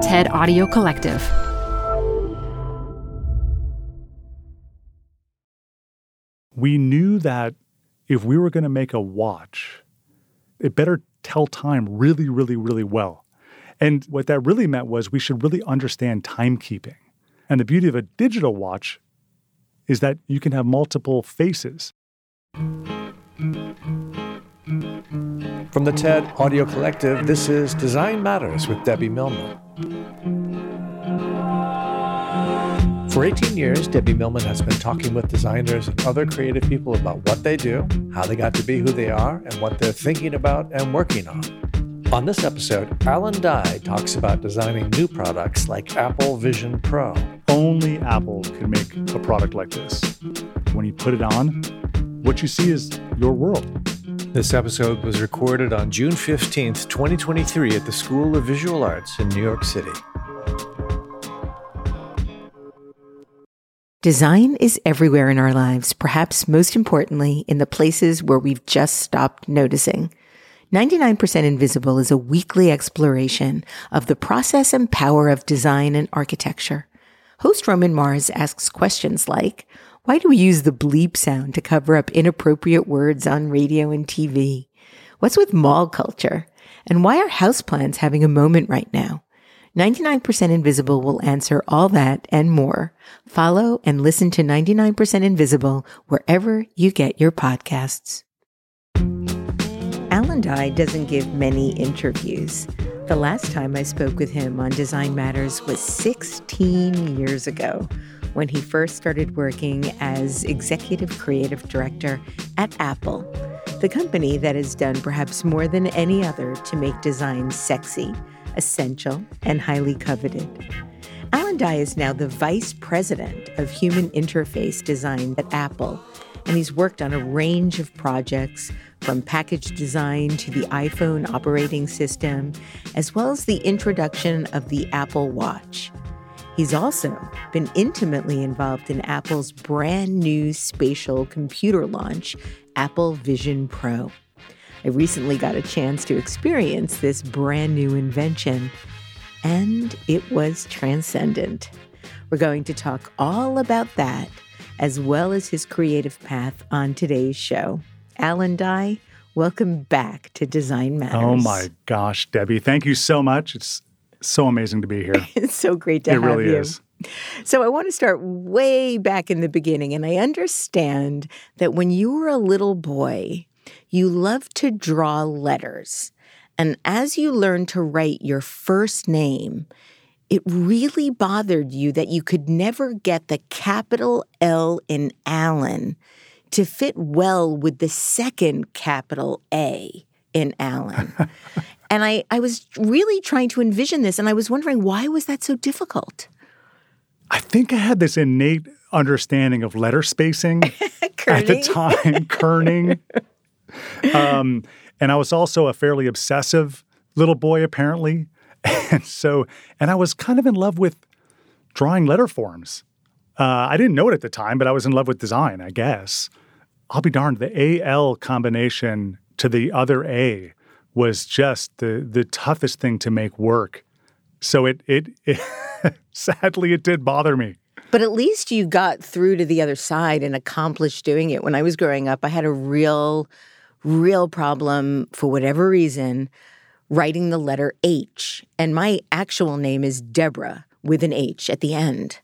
TED Audio Collective. We knew that if we were going to make a watch, it better tell time really, really, really well. And what that really meant was we should really understand timekeeping. And the beauty of a digital watch is that you can have multiple faces. From the TED Audio Collective, this is Design Matters with Debbie Millman. For 18 years, Debbie Millman has been talking with designers and other creative people about what they do, how they got to be who they are, and what they're thinking about and working on. On this episode, Alan Dye talks about designing new products like Apple Vision Pro. Only Apple can make a product like this. When you put it on, what you see is your world. This episode was recorded on June 15th, 2023, at the School of Visual Arts in New York City. Design is everywhere in our lives, perhaps most importantly, in the places where we've just stopped noticing. 99% Invisible is a weekly exploration of the process and power of design and architecture. Host Roman Mars asks questions like, why do we use the bleep sound to cover up inappropriate words on radio and TV? What's with mall culture? And why are houseplants having a moment right now? 99% Invisible will answer all that and more. Follow and listen to 99% Invisible wherever you get your podcasts. Alan Dye doesn't give many interviews. The last time I spoke with him on Design Matters was 16 years ago when he first started working as executive creative director at Apple, the company that has done perhaps more than any other to make design sexy, essential, and highly coveted. Alan Dye is now the vice president of human interface design at Apple, and he's worked on a range of projects from package design to the iPhone operating system, as well as the introduction of the Apple Watch. He's also been intimately involved in Apple's brand new spatial computer launch, Apple Vision Pro. I recently got a chance to experience this brand new invention, and it was transcendent. We're going to talk all about that, as well as his creative path on today's show. Alan Dye, welcome back to Design Matters. Oh my gosh, Debbie, thank you so much. It's so amazing to be here. it's so great to it have really you. is. So I want to start way back in the beginning. And I understand that when you were a little boy, you loved to draw letters. And as you learned to write your first name, it really bothered you that you could never get the capital L in Alan to fit well with the second capital A in Alan. and I, I was really trying to envision this, and I was wondering why was that so difficult? I think I had this innate understanding of letter spacing at the time, kerning. Um, and I was also a fairly obsessive little boy, apparently. And so, and I was kind of in love with drawing letter forms. Uh, I didn't know it at the time, but I was in love with design, I guess. I'll be darned, the AL combination to the other A was just the the toughest thing to make work. So it it, it sadly it did bother me. But at least you got through to the other side and accomplished doing it. When I was growing up, I had a real real problem for whatever reason writing the letter H. And my actual name is Deborah with an H at the end.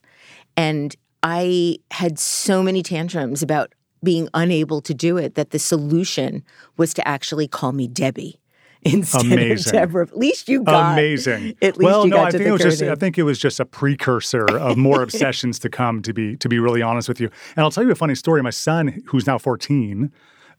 And I had so many tantrums about being unable to do it that the solution was to actually call me Debbie instead Amazing. of Deborah. At least you got amazing. At least well, you no, got I to think it was just. I think it was just a precursor of more obsessions to come. To be to be really honest with you, and I'll tell you a funny story. My son, who's now fourteen,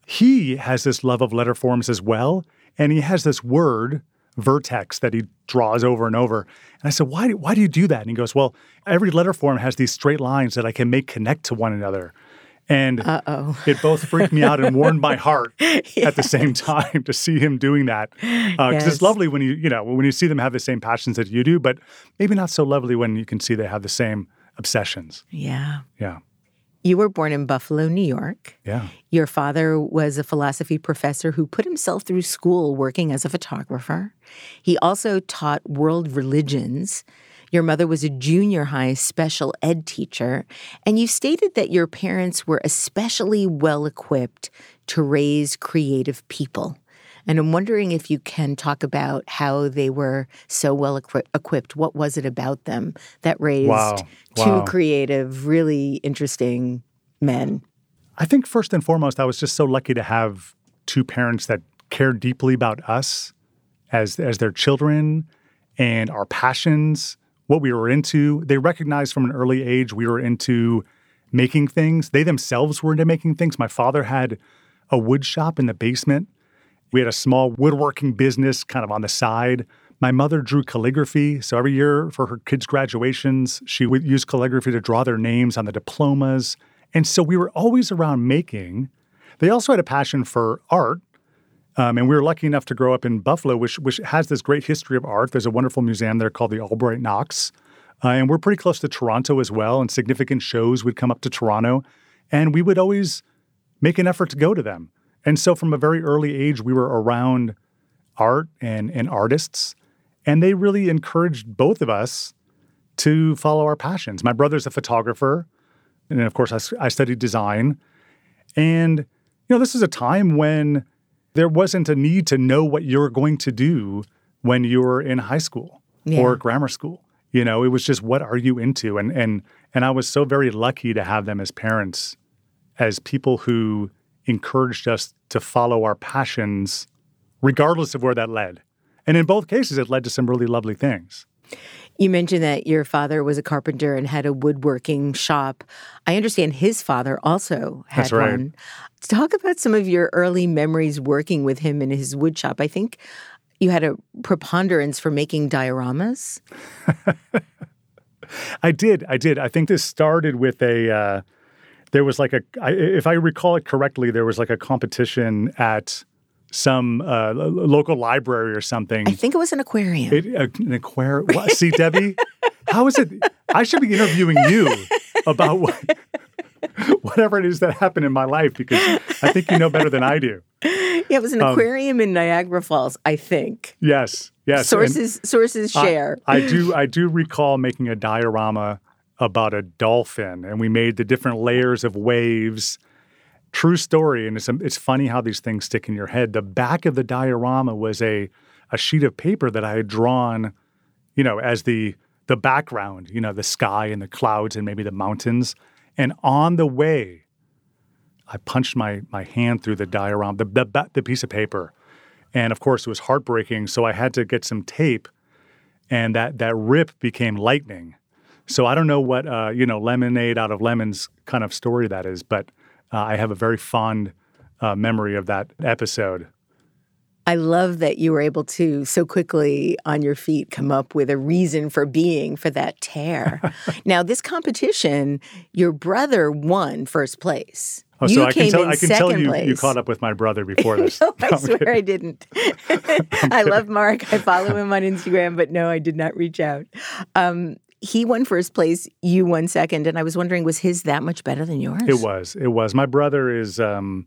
he has this love of letter forms as well, and he has this word vertex that he draws over and over. And I said, why, why do you do that? And he goes, well, every letter form has these straight lines that I can make connect to one another. And Uh-oh. it both freaked me out and warmed my heart at the same time to see him doing that. Uh, because Yes. it's lovely when you, you know, when you see them have the same passions that you do, but maybe not so lovely when you can see they have the same obsessions. Yeah. Yeah. You were born in Buffalo, New York. Yeah. Your father was a philosophy professor who put himself through school working as a photographer. He also taught world religions. Your mother was a junior high special ed teacher, and you stated that your parents were especially well equipped to raise creative people. And I'm wondering if you can talk about how they were so well equi- equipped. What was it about them that raised wow. two wow. creative, really interesting men? I think first and foremost, I was just so lucky to have two parents that cared deeply about us as as their children and our passions, what we were into. They recognized from an early age we were into making things. They themselves were into making things. My father had a wood shop in the basement we had a small woodworking business kind of on the side. My mother drew calligraphy. So every year for her kids' graduations, she would use calligraphy to draw their names on the diplomas. And so we were always around making. They also had a passion for art. Um, and we were lucky enough to grow up in Buffalo, which, which has this great history of art. There's a wonderful museum there called the Albright Knox. Uh, and we're pretty close to Toronto as well. And significant shows would come up to Toronto. And we would always make an effort to go to them. And so from a very early age, we were around art and, and artists, and they really encouraged both of us to follow our passions. My brother's a photographer, and of course, I, I studied design. And, you know, this is a time when there wasn't a need to know what you were going to do when you were in high school yeah. or grammar school. You know, it was just what are you into? And and and I was so very lucky to have them as parents, as people who encouraged us to follow our passions, regardless of where that led. And in both cases, it led to some really lovely things. You mentioned that your father was a carpenter and had a woodworking shop. I understand his father also had That's right. one. Talk about some of your early memories working with him in his wood shop. I think you had a preponderance for making dioramas. I did. I did. I think this started with a. Uh, there was like a, if I recall it correctly, there was like a competition at some uh, local library or something. I think it was an aquarium. It, uh, an aquarium. See, Debbie, how is it? I should be interviewing you about what, whatever it is that happened in my life because I think you know better than I do. Yeah, it was an um, aquarium in Niagara Falls, I think. Yes, yes. Sources and sources share. I, I do I do recall making a diorama about a dolphin and we made the different layers of waves. True story. And it's, it's funny how these things stick in your head. The back of the diorama was a, a sheet of paper that I had drawn, you know, as the, the background, you know, the sky and the clouds and maybe the mountains. And on the way, I punched my, my hand through the diorama, the, the, the piece of paper. And of course, it was heartbreaking. So I had to get some tape, and that, that rip became lightning. So I don't know what uh, you know lemonade out of lemons kind of story that is, but uh, I have a very fond uh, memory of that episode. I love that you were able to so quickly on your feet come up with a reason for being for that tear. now, this competition, your brother won first place. Oh, you so I can tell, I can tell you, you caught up with my brother before this. no, I swear I didn't. I love Mark. I follow him on Instagram, but no, I did not reach out. Um, he won first place, you won second, and I was wondering, was his that much better than yours? It was. It was. My brother is um,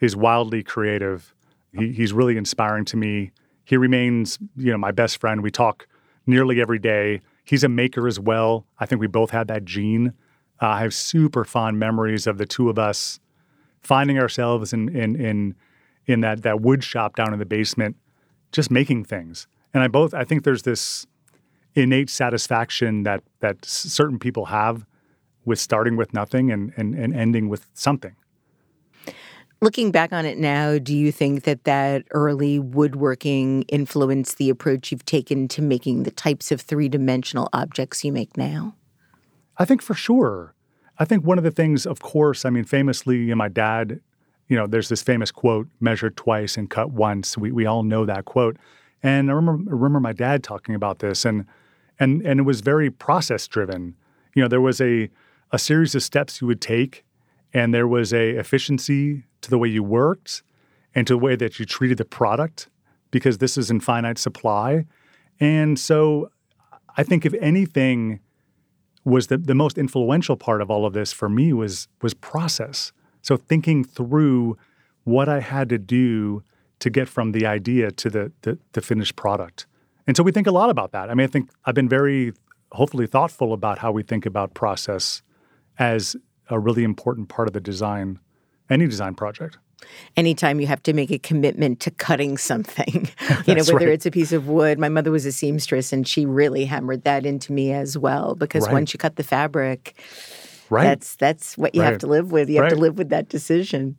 is wildly creative. He, he's really inspiring to me. He remains, you know, my best friend. We talk nearly every day. He's a maker as well. I think we both had that gene. Uh, I have super fond memories of the two of us finding ourselves in in in in that that wood shop down in the basement, just making things. And I both I think there's this innate satisfaction that that certain people have with starting with nothing and, and, and ending with something. Looking back on it now, do you think that that early woodworking influenced the approach you've taken to making the types of three dimensional objects you make now? I think for sure. I think one of the things, of course, I mean, famously, you know, my dad, you know, there's this famous quote, measure twice and cut once. We, we all know that quote. And I remember, remember my dad talking about this. And and and it was very process driven. You know, there was a a series of steps you would take, and there was a efficiency to the way you worked and to the way that you treated the product because this is in finite supply. And so I think if anything, was the, the most influential part of all of this for me was was process. So thinking through what I had to do to get from the idea to the, the, the finished product. And so we think a lot about that. I mean, I think I've been very hopefully thoughtful about how we think about process as a really important part of the design, any design project anytime you have to make a commitment to cutting something, you know, whether right. it's a piece of wood. My mother was a seamstress and she really hammered that into me as well because right. once you cut the fabric, right. that's that's what you right. have to live with. You have to live with that decision.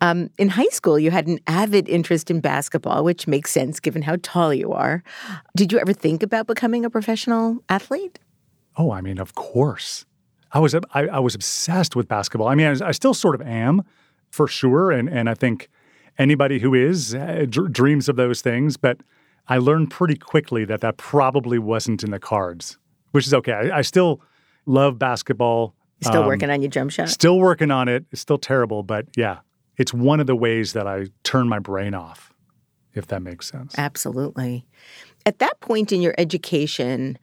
Um, in high school, you had an avid interest in basketball, which makes sense given how tall you are. Did you ever think about becoming a professional athlete? Oh, I mean, of course. I was I, I was obsessed with basketball. I mean, I, I, still sort of am, for sure, and and I think anybody who is uh, d- dreams of those things. But I learned pretty quickly that that probably wasn't in the cards, which is okay. I, I still love basketball. Still um, working on your jump shot. Still working on it. It's still terrible, but yeah, it's one of the ways that I turn my brain off, if that makes sense. Absolutely. At that point in your education,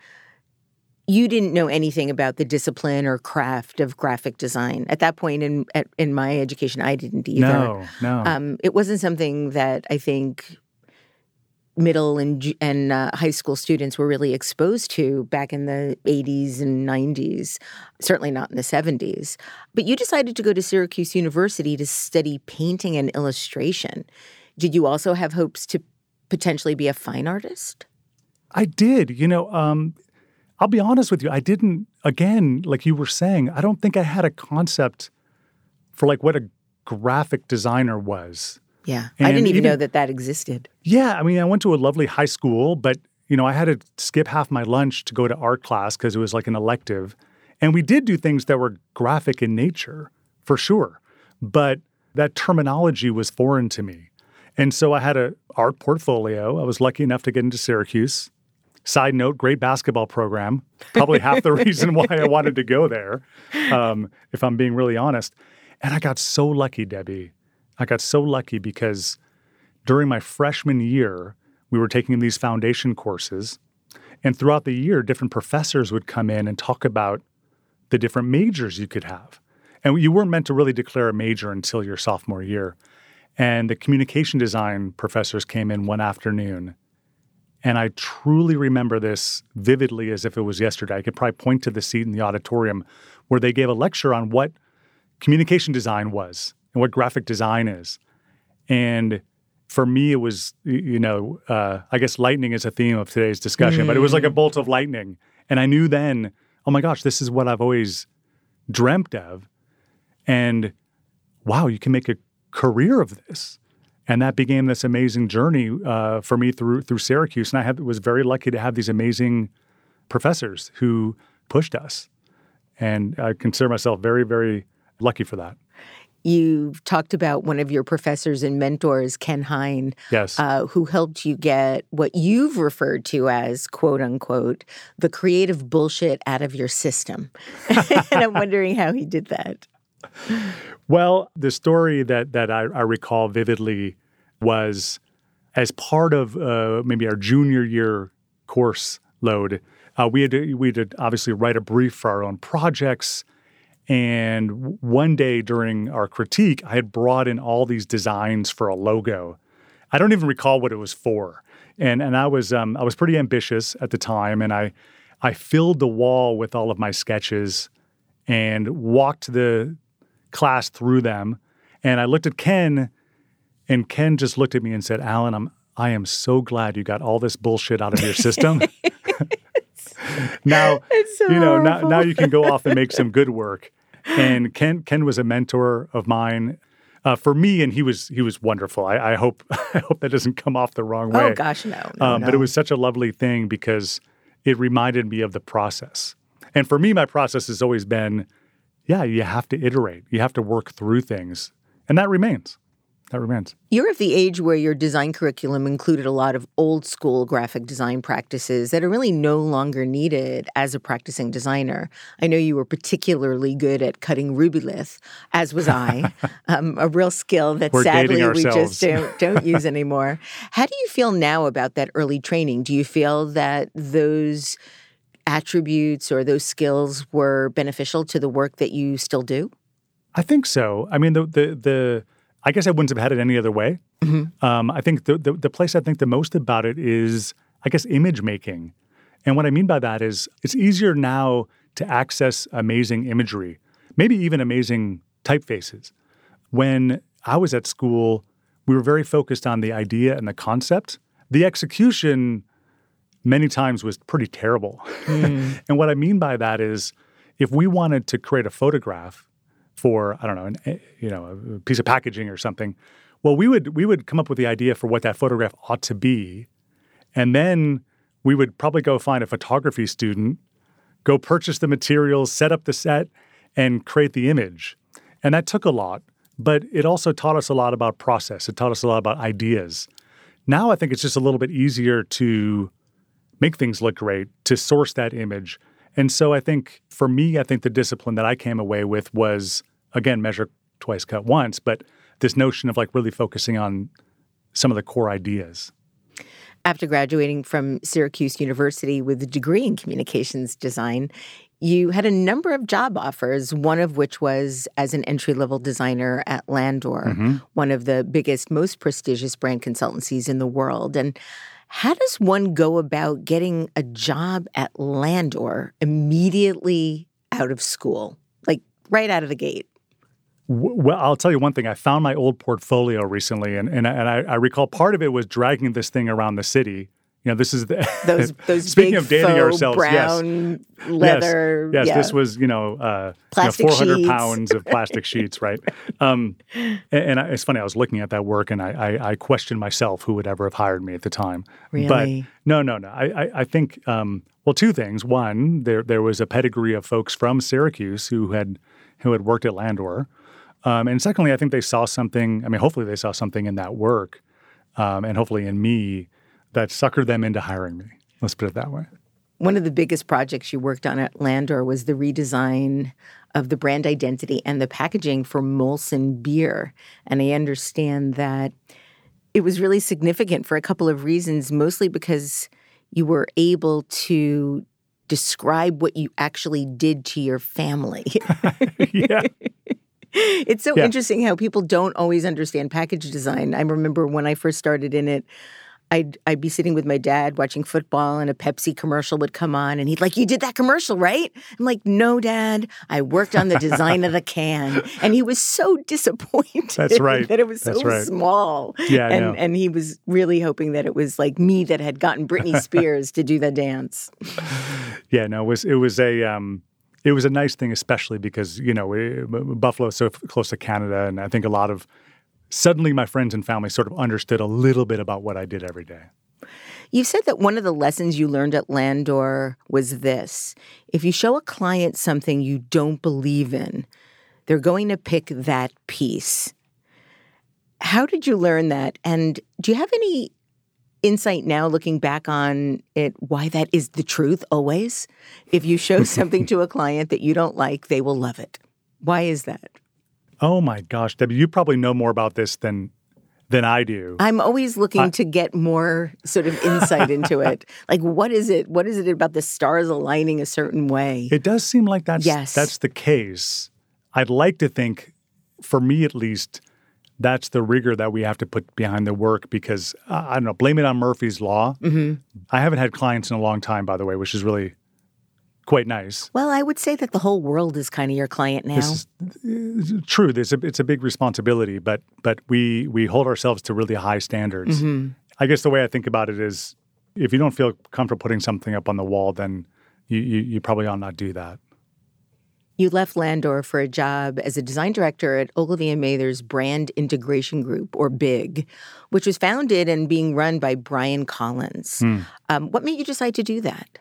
you didn't know anything about the discipline or craft of graphic design. At that point in at, in my education, I didn't either. No, no. Um, it wasn't something that I think middle and and uh, high school students were really exposed to back in the 80s and 90s certainly not in the 70s but you decided to go to Syracuse University to study painting and illustration. Did you also have hopes to potentially be a fine artist? I did you know um, I'll be honest with you I didn't again like you were saying I don't think I had a concept for like what a graphic designer was yeah. And I didn't even, even know that that existed. Yeah. I mean, I went to a lovely high school, but, you know, I had to skip half my lunch to go to art class because it was like an elective. And we did do things that were graphic in nature, for sure. But that terminology was foreign to me. And so I had an art portfolio. I was lucky enough to get into Syracuse. Side note, great basketball program. Probably half the reason why I wanted to go there, um, if I'm being really honest. And I got so lucky, Debbie. I got so lucky because during my freshman year, we were taking these foundation courses. And throughout the year, different professors would come in and talk about the different majors you could have. And you weren't meant to really declare a major until your sophomore year. And the communication design professors came in one afternoon. And I truly remember this vividly as if it was yesterday. I could probably point to the seat in the auditorium where they gave a lecture on what communication design was and what graphic design is. And for me, it was, you know, uh, I guess lightning is a theme of today's discussion, mm. but it was like a bolt of lightning. And I knew then, oh my gosh, this is what I've always dreamt of. And wow, you can make a career of this. And that began this amazing journey uh, for me through through Syracuse. And I had, was very lucky to have these amazing professors who pushed us. And I consider myself very, very lucky for that. You've talked about one of your professors and mentors, Ken Hine, yes. Uh, who helped you get what you've referred to as "quote unquote" the creative bullshit out of your system. and I'm wondering how he did that. Well, the story that that I, I recall vividly was as part of uh, maybe our junior year course load. Uh, we had to, we had to obviously write a brief for our own projects and one day during our critique, I had brought in all these designs for a logo. I don't even recall what it was for. And and I was um, I was pretty ambitious at the time, and I I filled the wall with all of my sketches and walked the class through them. And I looked at Ken, and Ken just looked at me and said, "Alan, I'm I am so glad you got all this bullshit out of your system." now so you know now, now you can go off and make some good work and Ken Ken was a mentor of mine. Uh, for me, and he was he was wonderful. I, I, hope I hope that doesn't come off the wrong way. Oh gosh, no, no, um, no. But it was such a lovely thing because it reminded me of the process. And for me, my process has always been, yeah, you have to iterate, you have to work through things, and that remains that remains. You're of the age where your design curriculum included a lot of old school graphic design practices that are really no longer needed as a practicing designer. I know you were particularly good at cutting rubylith, as was I, um, a real skill that we're sadly we just don't, don't use anymore. How do you feel now about that early training? Do you feel that those attributes or those skills were beneficial to the work that you still do? I think so. I mean, the the the I guess I wouldn't have had it any other way. Mm-hmm. Um, I think the, the the place I think the most about it is I guess image making, and what I mean by that is it's easier now to access amazing imagery, maybe even amazing typefaces. When I was at school, we were very focused on the idea and the concept. The execution many times was pretty terrible. Mm. and what I mean by that is if we wanted to create a photograph for I don't know, an, eh, you know, a piece of packaging or something, well we would we would come up with the idea for what that photograph ought to be. And then we would probably go find a photography student, go purchase the materials, set up the set and create the image. And that took a lot, but it also taught us a lot about process. It taught us a lot about ideas. Now I think it's just a little bit easier to make things look great, to source that image. And so I think for me, I think the discipline that I came away with was again, measure twice, cut once, but this notion of like really focusing on some of the core ideas. After graduating from Syracuse University with a degree in communications design, you had a number of job offers, one of which was as an entry level designer at Landor, mm-hmm. one of the biggest, most prestigious brand consultancies in the world. And how does one go about getting a job at Landor immediately out of school, like right out of the gate? Well, I'll tell you one thing. I found my old portfolio recently, and and, and I, I recall part of it was dragging this thing around the city you know, this is the those those speaking of dating ourselves. Brown yes, leather. Yes, yes yeah. this was you know, uh, you know, 400 sheets. pounds of plastic sheets, right? Um, and, and I, it's funny. I was looking at that work, and I, I, I, questioned myself who would ever have hired me at the time. Really? But no, no, no. I I, I think um, well, two things. One, there there was a pedigree of folks from Syracuse who had who had worked at Landor, um, and secondly, I think they saw something. I mean, hopefully, they saw something in that work, um, and hopefully in me that suckered them into hiring me. Let's put it that way. One of the biggest projects you worked on at Landor was the redesign of the brand identity and the packaging for Molson beer. And I understand that it was really significant for a couple of reasons, mostly because you were able to describe what you actually did to your family. yeah. It's so yeah. interesting how people don't always understand package design. I remember when I first started in it, I'd I'd be sitting with my dad watching football and a Pepsi commercial would come on and he'd like, You did that commercial, right? I'm like, No, Dad. I worked on the design of the can. And he was so disappointed That's right. that it was so right. small. Yeah. And and he was really hoping that it was like me that had gotten Britney Spears to do the dance. Yeah, no, it was it was a um it was a nice thing, especially because, you know, Buffalo is so close to Canada, and I think a lot of suddenly my friends and family sort of understood a little bit about what I did every day. You said that one of the lessons you learned at Landor was this if you show a client something you don't believe in, they're going to pick that piece. How did you learn that? And do you have any insight now looking back on it why that is the truth always? If you show something to a client that you don't like, they will love it. Why is that? Oh my gosh, Debbie, you probably know more about this than than I do. I'm always looking I, to get more sort of insight into it. Like what is it? What is it about the stars aligning a certain way? It does seem like that's yes. that's the case. I'd like to think for me at least that's the rigor that we have to put behind the work because uh, I don't know, blame it on Murphy's law. Mm-hmm. I haven't had clients in a long time by the way, which is really quite nice. Well, I would say that the whole world is kind of your client now. This is, uh, true. It's a, it's a big responsibility, but but we we hold ourselves to really high standards. Mm-hmm. I guess the way I think about it is, if you don't feel comfortable putting something up on the wall, then you, you, you probably ought not do that. You left Landor for a job as a design director at Ogilvy and Mather's Brand Integration Group, or BIG, which was founded and being run by Brian Collins. Mm. Um, what made you decide to do that?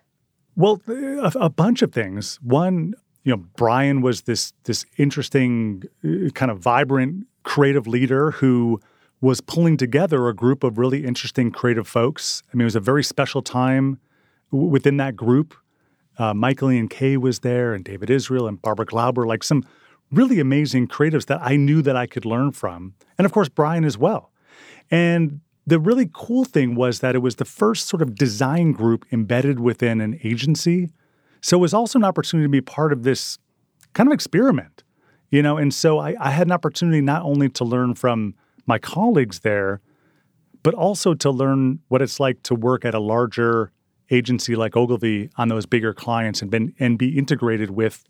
Well, a, a bunch of things. One, you know, Brian was this this interesting, uh, kind of vibrant, creative leader who was pulling together a group of really interesting creative folks. I mean, it was a very special time within that group. Uh, Michael Ian Kay was there, and David Israel, and Barbara Glauber, like some really amazing creatives that I knew that I could learn from, and of course Brian as well. And the really cool thing was that it was the first sort of design group embedded within an agency So it was also an opportunity to be part of this kind of experiment, you know. And so I, I had an opportunity not only to learn from my colleagues there, but also to learn what it's like to work at a larger agency like Ogilvy on those bigger clients and been and be integrated with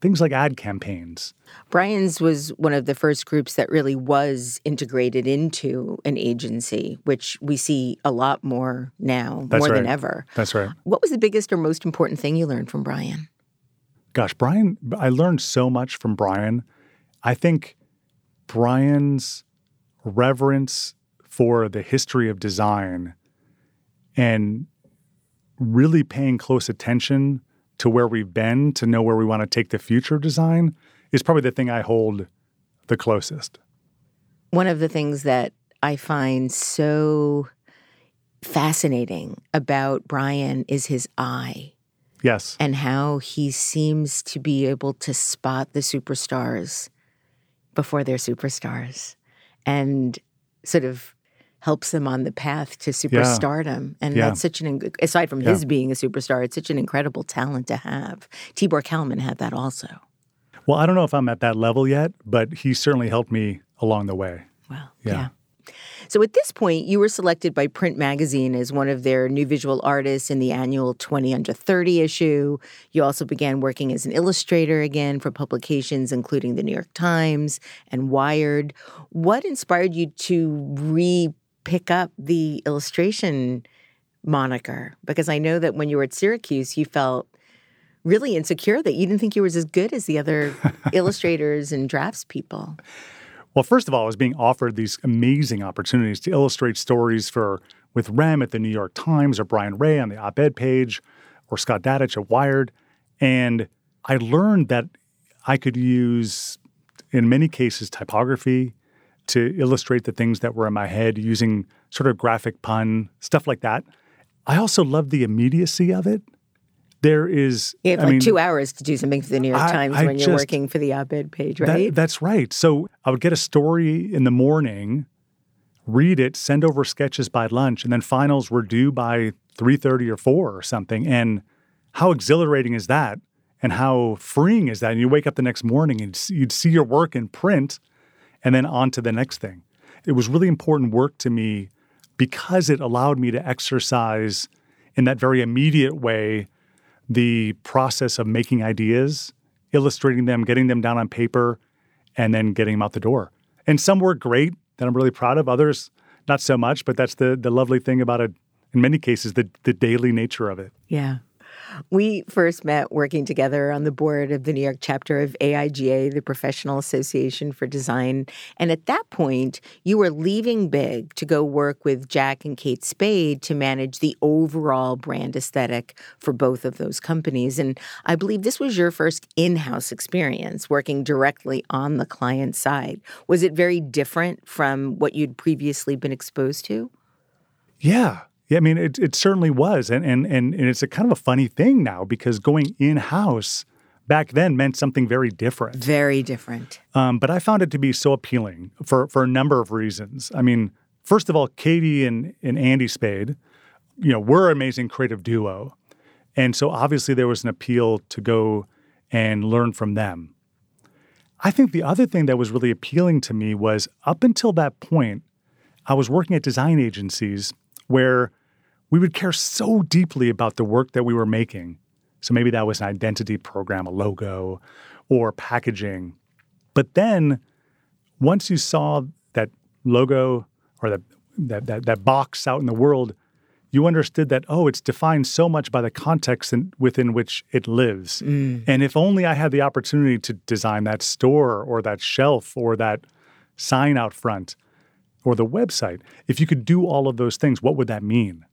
things like ad campaigns. Brian's was one of the first groups that really was integrated into an agency, which we see a lot more now, That's more right. than ever. That's right. What was the biggest or most important thing you learned from Brian? Gosh, Brian, I learned so much from Brian. I think Brian's reverence for the history of design and really paying close attention to where we've been to know where we want to take the future of design is probably the thing I hold the closest. One of the things that I find so fascinating about Brian is his eye Yes. and how he seems to be able to spot the superstars before they're superstars and sort of helps them on the path to superstardom. And Yeah. that's such an, aside from Yeah. his being a superstar, it's such an incredible talent to have. Tibor Kalman had that also. Well, I don't know if I'm at that level yet, but he certainly helped me along the way. Wow. Yeah. yeah. So at this point, you were selected by Print Magazine as one of their new visual artists in the annual 20 Under 30 issue. You also began working as an illustrator again for publications including the New York Times and Wired. What inspired you to re pick up the illustration moniker? Because I know that when you were at Syracuse, you felt really insecure that you didn't think you were as good as the other illustrators and draftspeople. Well, first of all, I was being offered these amazing opportunities to illustrate stories for with Rem at the New York Times or Brian Rea on the op-ed page or Scott Dadich at Wired. And I learned that I could use, in many cases, typography to illustrate the things that were in my head using sort of graphic pun, stuff like that. I also love the immediacy of it. There is, You have I like mean, two hours to do something for the New York I- Times I when you're working for the op-ed page, That- right? that's right. So I would get a story in the morning, read it, send over sketches by lunch, and then finals were due by three thirty or four or something. And how exhilarating is that? And how freeing is that? And you wake up the next morning and you'd see your work in print, and then on to the next thing. It was really important work to me because it allowed me to exercise in that very immediate way the process of making ideas, illustrating them, getting them down on paper, and then getting them out the door. And some were great that I'm really proud of, others not so much, but that's the the lovely thing about it in many cases, the the daily nature of it. yeah. We first met working together on the board of the New York chapter of AIGA, the Professional Association for Design. And at that point, you were leaving Big to go work with Jack and Kate Spade to manage the overall brand aesthetic for both of those companies. And I believe this was your first in house experience working directly on the client side. Was it very different from what you'd previously been exposed to? Yeah. Yeah, I mean, it, it certainly was. And, and, and, and it's a kind of a funny thing now because going in house back then meant something very different. Very different. Um, but I found it to be so appealing for, for a number of reasons. I mean, first of all, Katie and, and Andy Spade, you know, were an amazing creative duo. And so obviously there was an appeal to go and learn from them. I think the other thing that was really appealing to me was up until that point, I was working at design agencies where we would care so deeply about the work that we were making. So maybe that was an identity program, a logo, or packaging. But then once you saw that logo or that, that, that, that box out in the world, you understood that, oh, it's defined so much by the context in, within which it lives. Mm. And if only I had the opportunity to design that store or that shelf or that sign out front or the website, if you could do all of those things, what would that mean?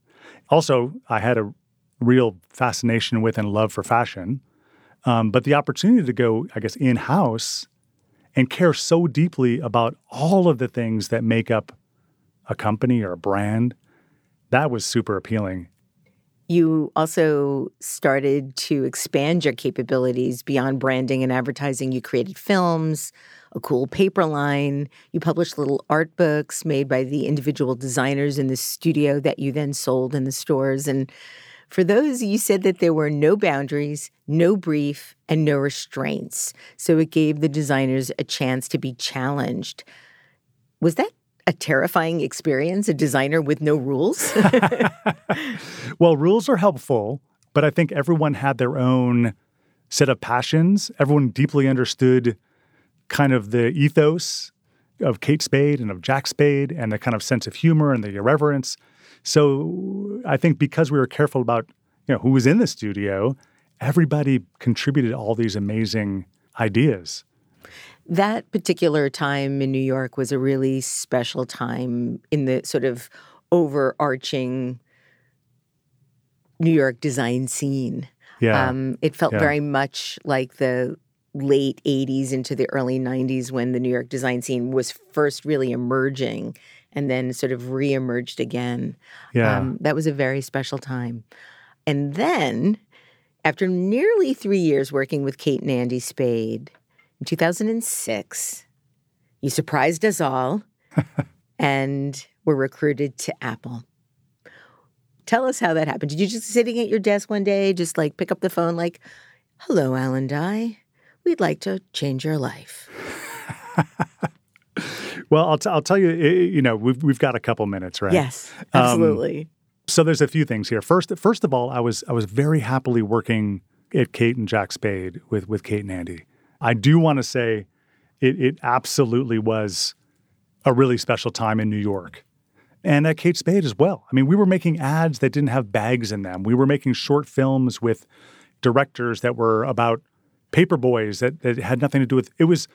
Also, I had a real fascination with and love for fashion. Um, but the opportunity to go, I guess, in house and care so deeply about all of the things that make up a company or a brand, that was super appealing. You also started to expand your capabilities beyond branding and advertising. You created films, a cool paper line. You published little art books made by the individual designers in the studio that you then sold in the stores. And For those, you said that there were no boundaries, no brief, and no restraints. So it gave the designers a chance to be challenged. Was that a terrifying experience, a designer with no rules? well, rules are helpful, but I think everyone had their own set of passions. Everyone deeply understood kind of the ethos of Kate Spade and of Jack Spade and the kind of sense of humor and the irreverence. So I think because we were careful about you know who was in the studio, everybody contributed all these amazing ideas. That particular time in New York was a really special time in the sort of overarching New York design scene. Yeah. Um, it felt yeah. very much like the late 80s into the early 90s when the New York design scene was first really emerging and then sort of reemerged again. Yeah. Um, that was a very special time. And then, after nearly three years working with Kate and Andy Spade, in 2006, you surprised us all and were recruited to Apple. Tell us how that happened. Did you just sitting at your desk one day, just like pick up the phone, like, "Hello, Alan Dye, we'd like to change your life." well, I'll, t- I'll tell you. You know, we've we've got a couple minutes, right? Yes, absolutely. Um, so there's a few things here. First, first of all, I was I was very happily working at Kate and Jack Spade with with Kate and Andy. I do want to say it, it absolutely was a really special time in New York. And at Kate Spade as well. I mean, we were making ads that didn't have bags in them. We were making short films with directors that were about paper boys that, that had nothing to do with it was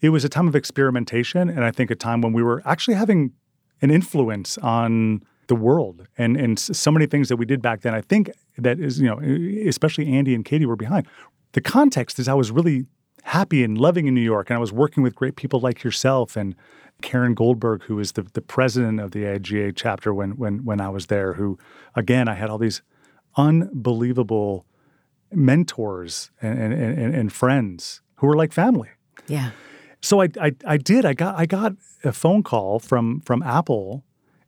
it was a time of experimentation and I think a time when we were actually having an influence on the world and and so many things that we did back then. I think that is, you know, especially Andy and Katie were behind. The context is I was really happy and loving in New York. And I was working with great people like yourself and Carin Goldberg, who is the, the president of the AIGA chapter when, when, when I was there, who, again, I had all these unbelievable mentors and, and, and, and friends who were like family. Yeah. So I, I, I did. I got I got a phone call from from Apple,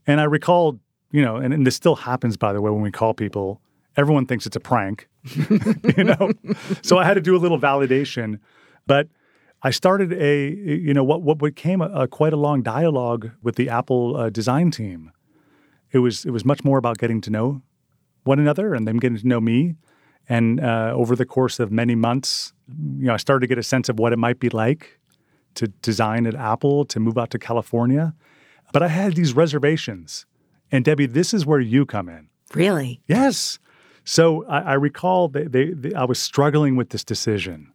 and I recalled, you know, and, and this still happens by the way when we call people. Everyone thinks it's a prank, you know. so I had to do a little validation but I started a, you know, what, what became a, a quite a long dialogue with the Apple uh, design team. It was, it was much more about getting to know one another and them getting to know me. And uh, over the course of many months, you know, I started to get a sense of what it might be like to design at Apple, to move out to California. But I had these reservations. And Debbie, this is where you come in. Really? Yes. So I, I recall they, they, they, I was struggling with this decision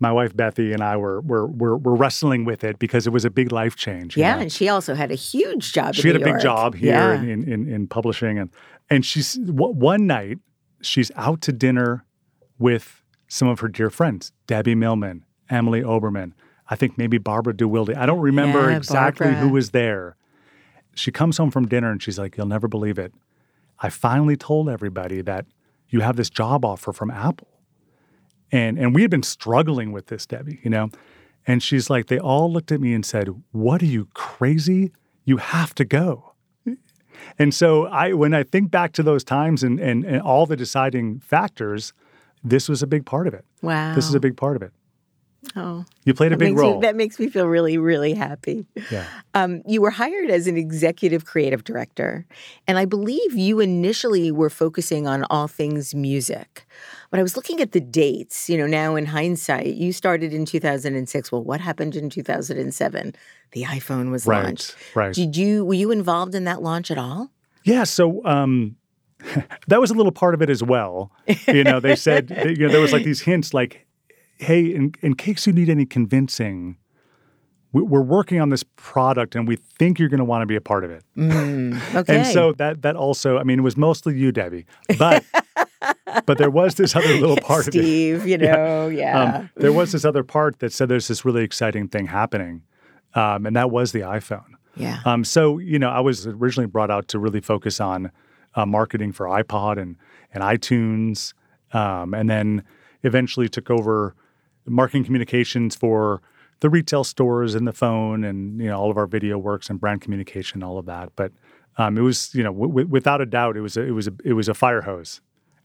my wife Bethy and I were were were, were wrestling with it because it was a big life change. Yeah, know? and she also had a huge job. She had New a big York. job here yeah. in, in, in publishing, and and she's one night she's out to dinner with some of her dear friends, Debbie Millman, Emily Oberman, I think maybe Barbara DeWilde. I don't remember yeah, exactly Barbara. who was there. She comes home from dinner and she's like, "You'll never believe it. I finally told everybody that you have this job offer from Apple." And and we had been struggling with this, Debbie, you know. And she's like, they all looked at me and said, What are you crazy? You have to go. And so I when I think back to those times and and, and all the deciding factors, this was a big part of it. Wow. This is a big part of it. Oh, you played a big role. Me, that makes me feel really, really happy. Yeah. Um, you were hired as an executive creative director, and I believe you initially were focusing on all things music. But I was looking at the dates. You know, now in hindsight, you started in 2006. Well, what happened in 2007? The iPhone was right, launched. Right. Did you were you involved in that launch at all? Yeah. So. Um, that was a little part of it as well. You know, they said, you know, there was like these hints like, hey, in, in case you need any convincing, we're working on this product and we think you're going to want to be a part of it. Mm, okay. and so that that also, I mean, it was mostly you, Debbie, but but there was this other little part Steve, of it. Steve, you know, yeah. yeah. Um, there was this other part that said there's this really exciting thing happening, um, and that was the iPhone. Yeah. Um, so you know, I was originally brought out to really focus on uh, marketing for iPod and and iTunes, um, and then eventually took over marketing communications for the retail stores and the phone and you know all of our video works and brand communication all of that but um, it was you know w- w- without a doubt it was a, it was a, it was a fire hose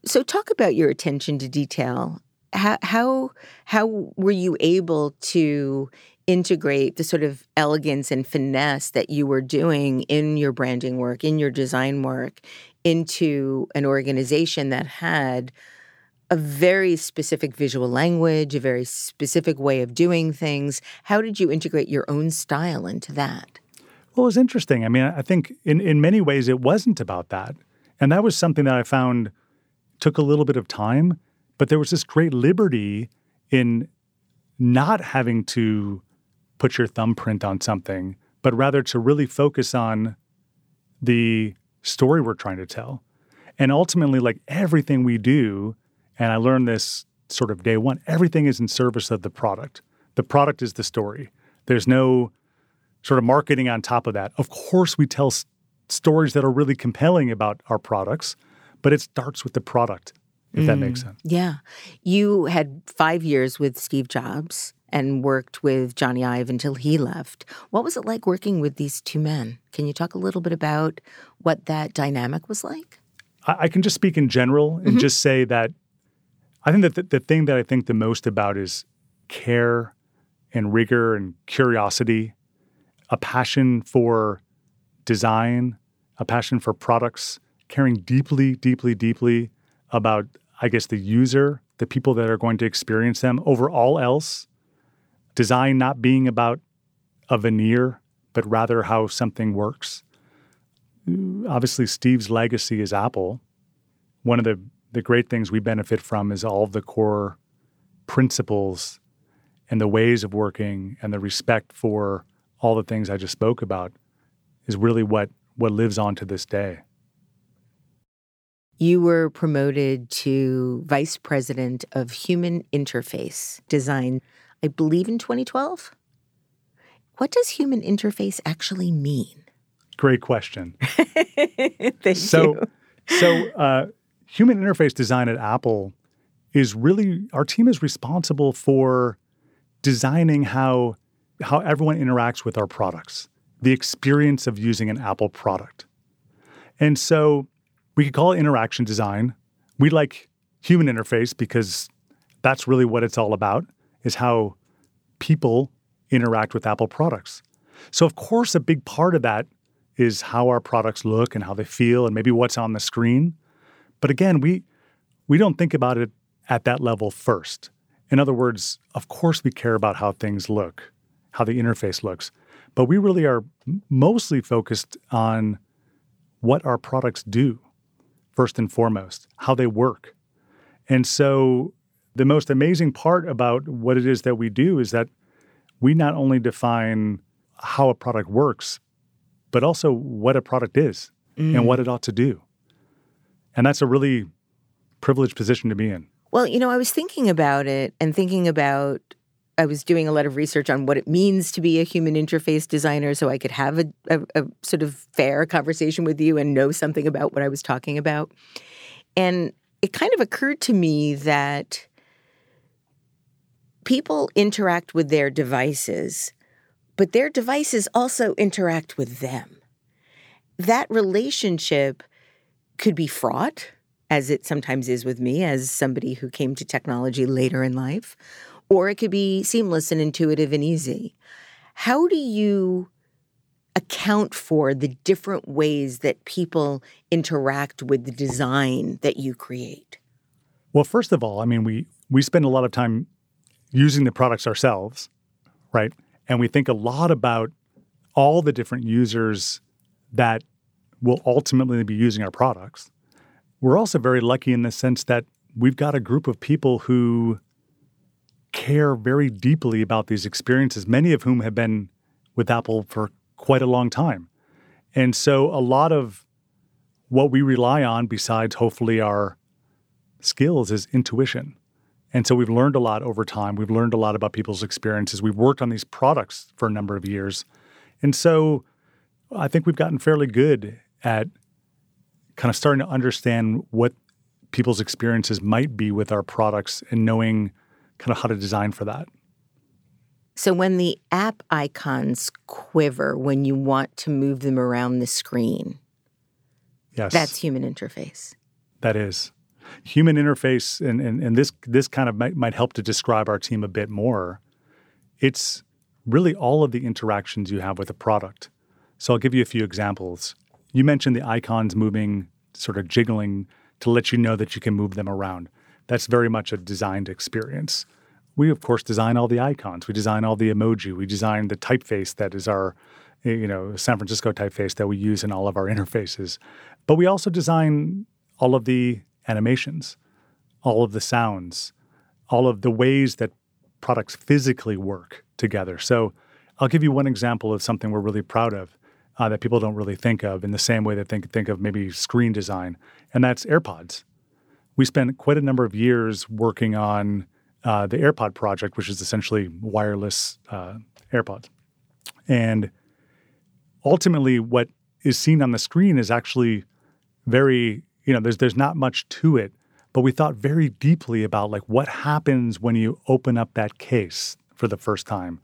So, talk about your attention to detail. How how how were you able to integrate the sort of elegance and finesse that you were doing in your branding work, in your design work, into an organization that had a very specific visual language, a very specific way of doing things. How did you integrate your own style into that? Well, it was interesting. I mean, I think in, in many ways it wasn't about that. And that was something that I found took a little bit of time, but there was this great liberty in not having to put your thumbprint on something, but rather to really focus on the story we're trying to tell. And ultimately, like everything we do, and I learned this sort of day one, everything is in service of the product. The product is the story. There's no sort of marketing on top of that. Of course, we tell s- stories that are really compelling about our products, but it starts with the product, if mm, that makes mm, sense. Yeah. You had five years with Steve Jobs and worked with Jony Ive until he left. What was it like working with these two men? Can you talk a little bit about what that dynamic was like? I, I can just speak in general and mm-hmm. just say that I think that the, the thing that I think the most about is care and rigor and curiosity, a passion for design, a passion for products, caring deeply, deeply, deeply about, I guess, the user, the people that are going to experience them over all else design not being about a veneer, but rather how something works. Obviously, Steve's legacy is Apple. One of the, the great things we benefit from is all of the core principles and the ways of working and the respect for all the things I just spoke about is really what, what lives on to this day. You were promoted to Vice President of Human Interface Design. I believe in 2012. What does human interface actually mean? Great question. Thank so, you. so, uh, human interface design at Apple is really our team is responsible for designing how how everyone interacts with our products, the experience of using an Apple product. And so we could call it interaction design. We like human interface because that's really what it's all about is how people interact with Apple products. So, of course, a big part of that is how our products look and how they feel and maybe what's on the screen. But again, we we don't think about it at that level first. In other words, of course we care about how things look, how the interface looks, but we really are mostly focused on what our products do first and foremost, how they work. And so the most amazing part about what it is that we do is that we not only define how a product works, but also what a product is mm. and what it ought to do. And that's a really privileged position to be in. Well, you know, I was thinking about it and thinking about I was doing a lot of research on what it means to be a human interface designer so I could have a, a, a, sort of fair conversation with you and know something about what I was talking about. And it kind of occurred to me that people interact with their devices, but their devices also interact with them. That relationship could be fraught, as it sometimes is with me, as somebody who came to technology later in life, or it could be seamless and intuitive and easy. How do you account for the different ways that people interact with the design that you create? Well, first of all, I mean, we we spend a lot of time using the products ourselves, right? And we think a lot about all the different users that will ultimately be using our products. We're also very lucky in the sense that we've got a group of people who care very deeply about these experiences, many of whom have been with Apple for quite a long time. And so a lot of what we rely on, besides hopefully our skills, is intuition. And so we've learned a lot over time. We've learned a lot about people's experiences. We've worked on these products for a number of years. And so I think we've gotten fairly good at kind of starting to understand what people's experiences might be with our products and knowing kind of how to design for that. So when the app icons quiver when you want to move them around the screen, yes. that's human interface. That is. human interface, and, and, and this this kind of might, might help to describe our team a bit more. It's really all of the interactions you have with a product. So I'll give you a few examples. You mentioned the icons moving, sort of jiggling to let you know that you can move them around. That's very much a designed experience. We, of course, design all the icons. We design all the emoji. We design the typeface that is our, you know, San Francisco typeface that we use in all of our interfaces. But we also design all of the animations, all of the sounds, all of the ways that products physically work together. So I'll give you one example of something we're really proud of uh, that people don't really think of in the same way that they think think of maybe screen design, and that's AirPods. We spent quite a number of years working on uh, the AirPod project, which is essentially wireless uh, AirPods. And ultimately, what is seen on the screen is actually very, you know, there's there's not much to it, but we thought very deeply about like what happens when you open up that case for the first time.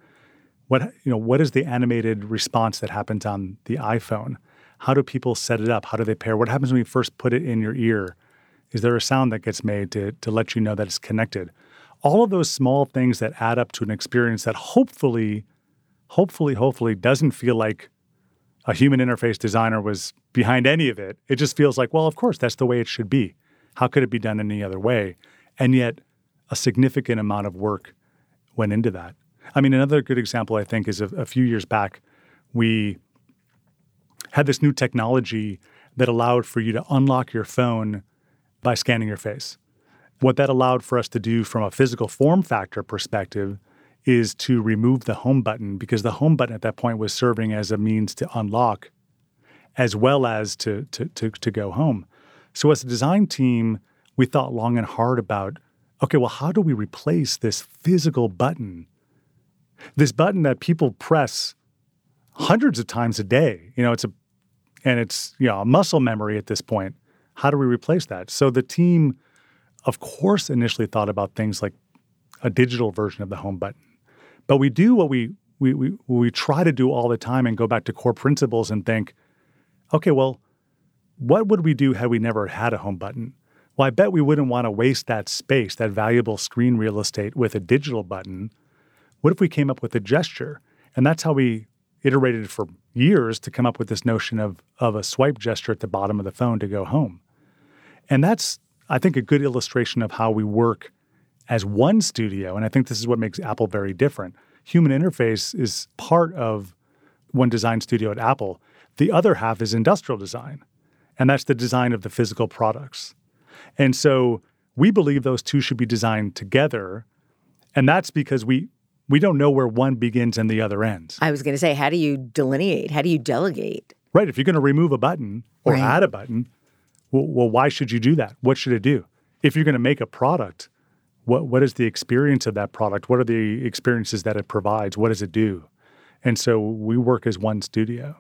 What you know, what is the animated response that happens on the iPhone? How do people set it up? How do they pair? What happens when you first put it in your ear? Is there a sound that gets made to, to let you know that it's connected? all of those small things that add up to an experience that hopefully, hopefully, hopefully doesn't feel like a human interface designer was behind any of it. It just feels like, well, of course, that's the way it should be. How could it be done any other way? And yet, a significant amount of work went into that. I mean, another good example, I think, is a, a few years back, we had this new technology that allowed for you to unlock your phone by scanning your face. What that allowed for us to do from a physical form factor perspective is to remove the home button because the home button at that point was serving as a means to unlock as well as to, to, to, to go home. So, as a design team, we thought long and hard about okay, well, how do we replace this physical button? This button that people press hundreds of times a day. You know, it's a and it's you know a muscle memory at this point. How do we replace that? So the team of course, initially thought about things like a digital version of the home button. But we do what we, we, we, we try to do all the time and go back to core principles and think, okay, well, what would we do had we never had a home button? Well, I bet we wouldn't want to waste that space, that valuable screen real estate with a digital button. What if we came up with a gesture? And that's how we iterated for years to come up with this notion of, of a swipe gesture at the bottom of the phone to go home. And that's I think, a good illustration of how we work as one studio. And I think this is what makes Apple very different. Human interface is part of one design studio at Apple. The other half is industrial design, and that's the design of the physical products. And so we believe those two should be designed together. And that's because we we don't know where one begins and the other ends. I was going to say, how do you delineate? How do you delegate? Right. If you're going to remove a button or right. add a button, well, well, why should you do that? What should it do? If you're going to make a product, what what is the experience of that product? What are the experiences that it provides? What does it do? And so we work as one studio.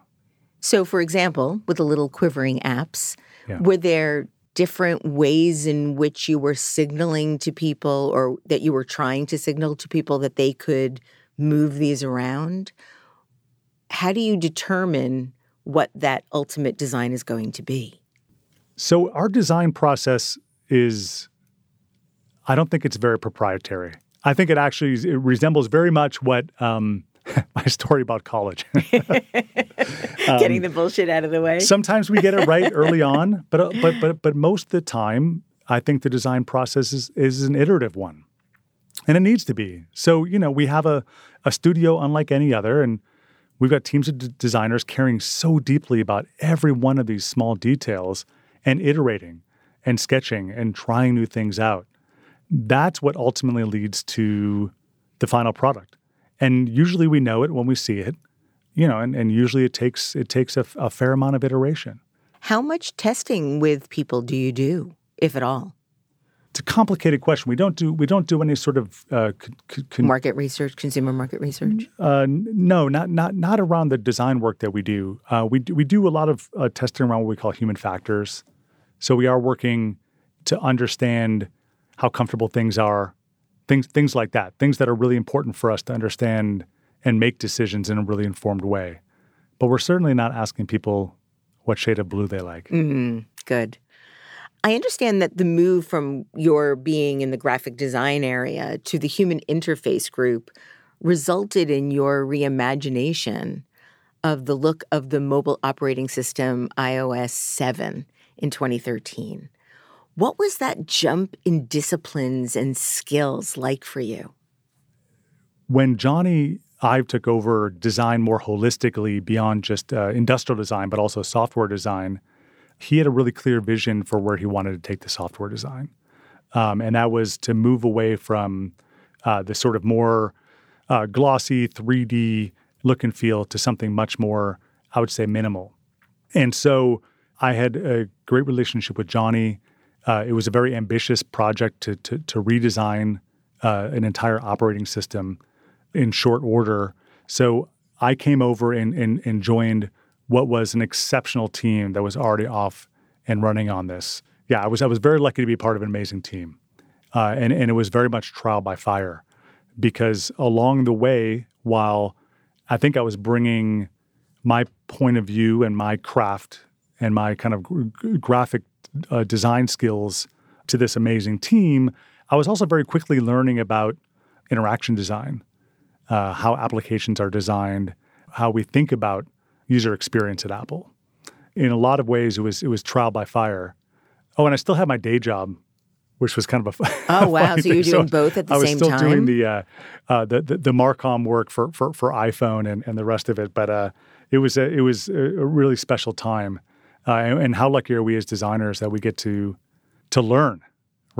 So, for example, with the little quivering apps, yeah. were there different ways in which you were signaling to people or that you were trying to signal to people that they could move these around? How do you determine what that ultimate design is going to be? So our design process is, I don't think it's very proprietary. I think it actually it resembles very much what um, my story about college. Getting um, the bullshit out of the way. sometimes we get it right early on, but but but but most of the time, I think the design process is is an iterative one, and it needs to be. So you know, we have a a studio unlike any other, and we've got teams of d- designers caring so deeply about every one of these small details and iterating and sketching and trying new things out. That's what ultimately leads to the final product. And usually we know it when we see it, you know, and, and usually it takes it takes a, a fair amount of iteration. How much testing with people do you do, if at all? It's a complicated question. We don't do we don't do any sort of uh, con- market research, consumer market research. Uh, no, not not not around the design work that we do. Uh, we do, we do a lot of uh, testing around what we call human factors. So we are working to understand how comfortable things are, things things like that, things that are really important for us to understand and make decisions in a really informed way. But we're certainly not asking people what shade of blue they like. Mm, good. I understand that the move from your being in the graphic design area to the human interface group resulted in your reimagination of the look of the mobile operating system iOS 7 in 2013. What was that jump in disciplines and skills like for you? When Jony Ive took over design more holistically beyond just uh, industrial design, but also software design, he had a really clear vision for where he wanted to take the software design. Um, and that was to move away from uh, the sort of more uh, glossy 3D look and feel to something much more, I would say, minimal. And so I had a great relationship with Jony. Uh, it was a very ambitious project to, to, to redesign uh, an entire operating system in short order. So I came over and, and, and joined what was an exceptional team that was already off and running on this. Yeah, I was I was very lucky to be part of an amazing team, uh, and and it was very much trial by fire, because along the way, while I think I was bringing my point of view and my craft and my kind of graphic uh, design skills to this amazing team, I was also very quickly learning about interaction design, uh, how applications are designed, how we think about user experience at Apple. In a lot of ways, it was it was trial by fire. Oh, and I still had my day job, which was kind of a oh wow. so you're doing so both at the same time. I was still doing the, uh, uh, the, the the Marcom work for for, for iPhone and, and the rest of it, but uh, it was a, it was a really special time. Uh, and, and how lucky are we as designers that we get to to learn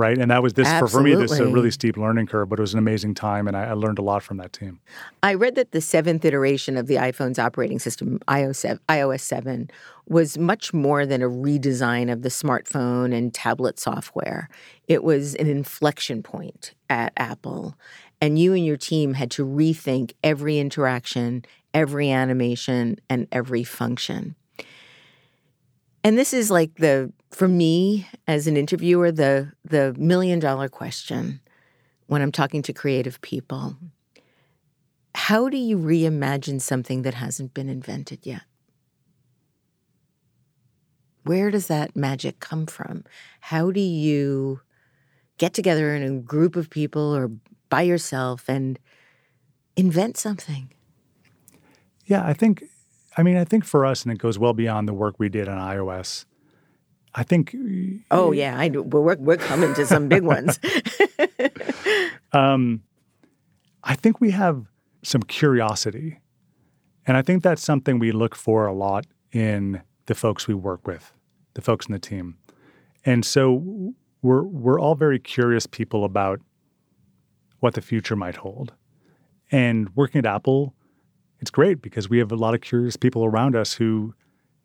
right? And that was this for, for me this uh, is a really steep learning curve, but it was an amazing time, and I, I, learned a lot from that team. I read that the seventh iteration of the iPhone's operating system, iOS 7, was much more than a redesign of the smartphone and tablet software. It was an inflection point at Apple, and you and your team had to rethink every interaction, every animation, and every function. And this is like the for me as an interviewer the the million dollar question when I'm talking to creative people. How do you reimagine something that hasn't been invented yet? Where does that magic come from? How do you get together in a group of people or by yourself and invent something? Yeah, I think I mean, I think for us, and it goes well beyond the work we did on iOS. I think. Oh yeah, I do. We're we're coming to some big ones. um, I think we have some curiosity, and I think that's something we look for a lot in the folks we work with, the folks in the team, and so we're we're all very curious people about what the future might hold, and working at Apple it's great because we have a lot of curious people around us who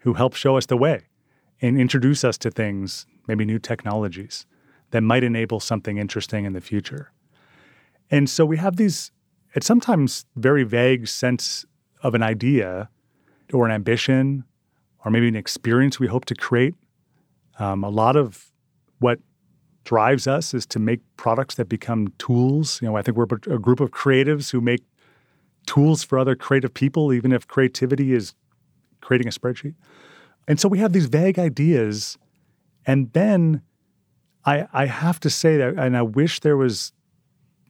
who help show us the way and introduce us to things, maybe new technologies that might enable something interesting in the future. And so we have these it's sometimes very vague sense of an idea or an ambition or maybe an experience we hope to create. Um, a lot of what drives us is to make products that become tools. You know, I think we're a group of creatives who make tools for other creative people, even if creativity is creating a spreadsheet. And so we have these vague ideas. And then I, I have to say that, and I wish there was,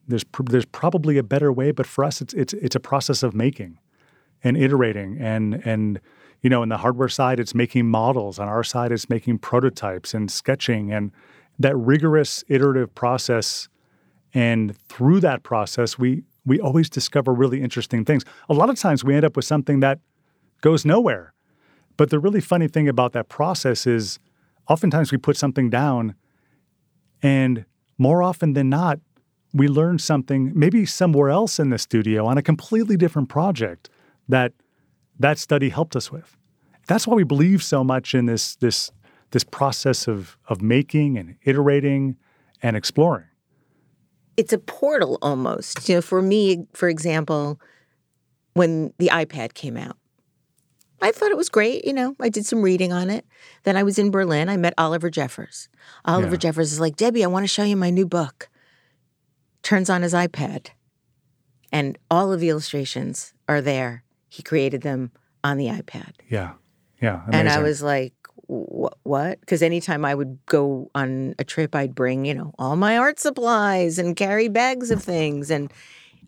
there's, there's probably a better way, but for us, it's, it's, it's a process of making and iterating. And, and, you know, in the hardware side, it's making models. On our side, it's making prototypes and sketching and that rigorous iterative process. And through that process, we, we always discover really interesting things. A lot of times we end up with something that goes nowhere. But the really funny thing about that process is oftentimes we put something down, and more often than not, we learn something maybe somewhere else in the studio on a completely different project that that study helped us with. That's why we believe so much in this this this process of of making and iterating and exploring it's a portal almost. You know, for me, for example, when the iPad came out, I thought it was great. You know, I did some reading on it. Then I was in Berlin. I met Oliver Jeffers. Oliver yeah. Jeffers is like, Debbie, I want to show you my new book. Turns on his iPad, and all of the illustrations are there. He created them on the iPad. Yeah. Yeah. Amazing. And I was like, what? Because anytime I would go on a trip, I'd bring, you know, all my art supplies and carry bags of things. And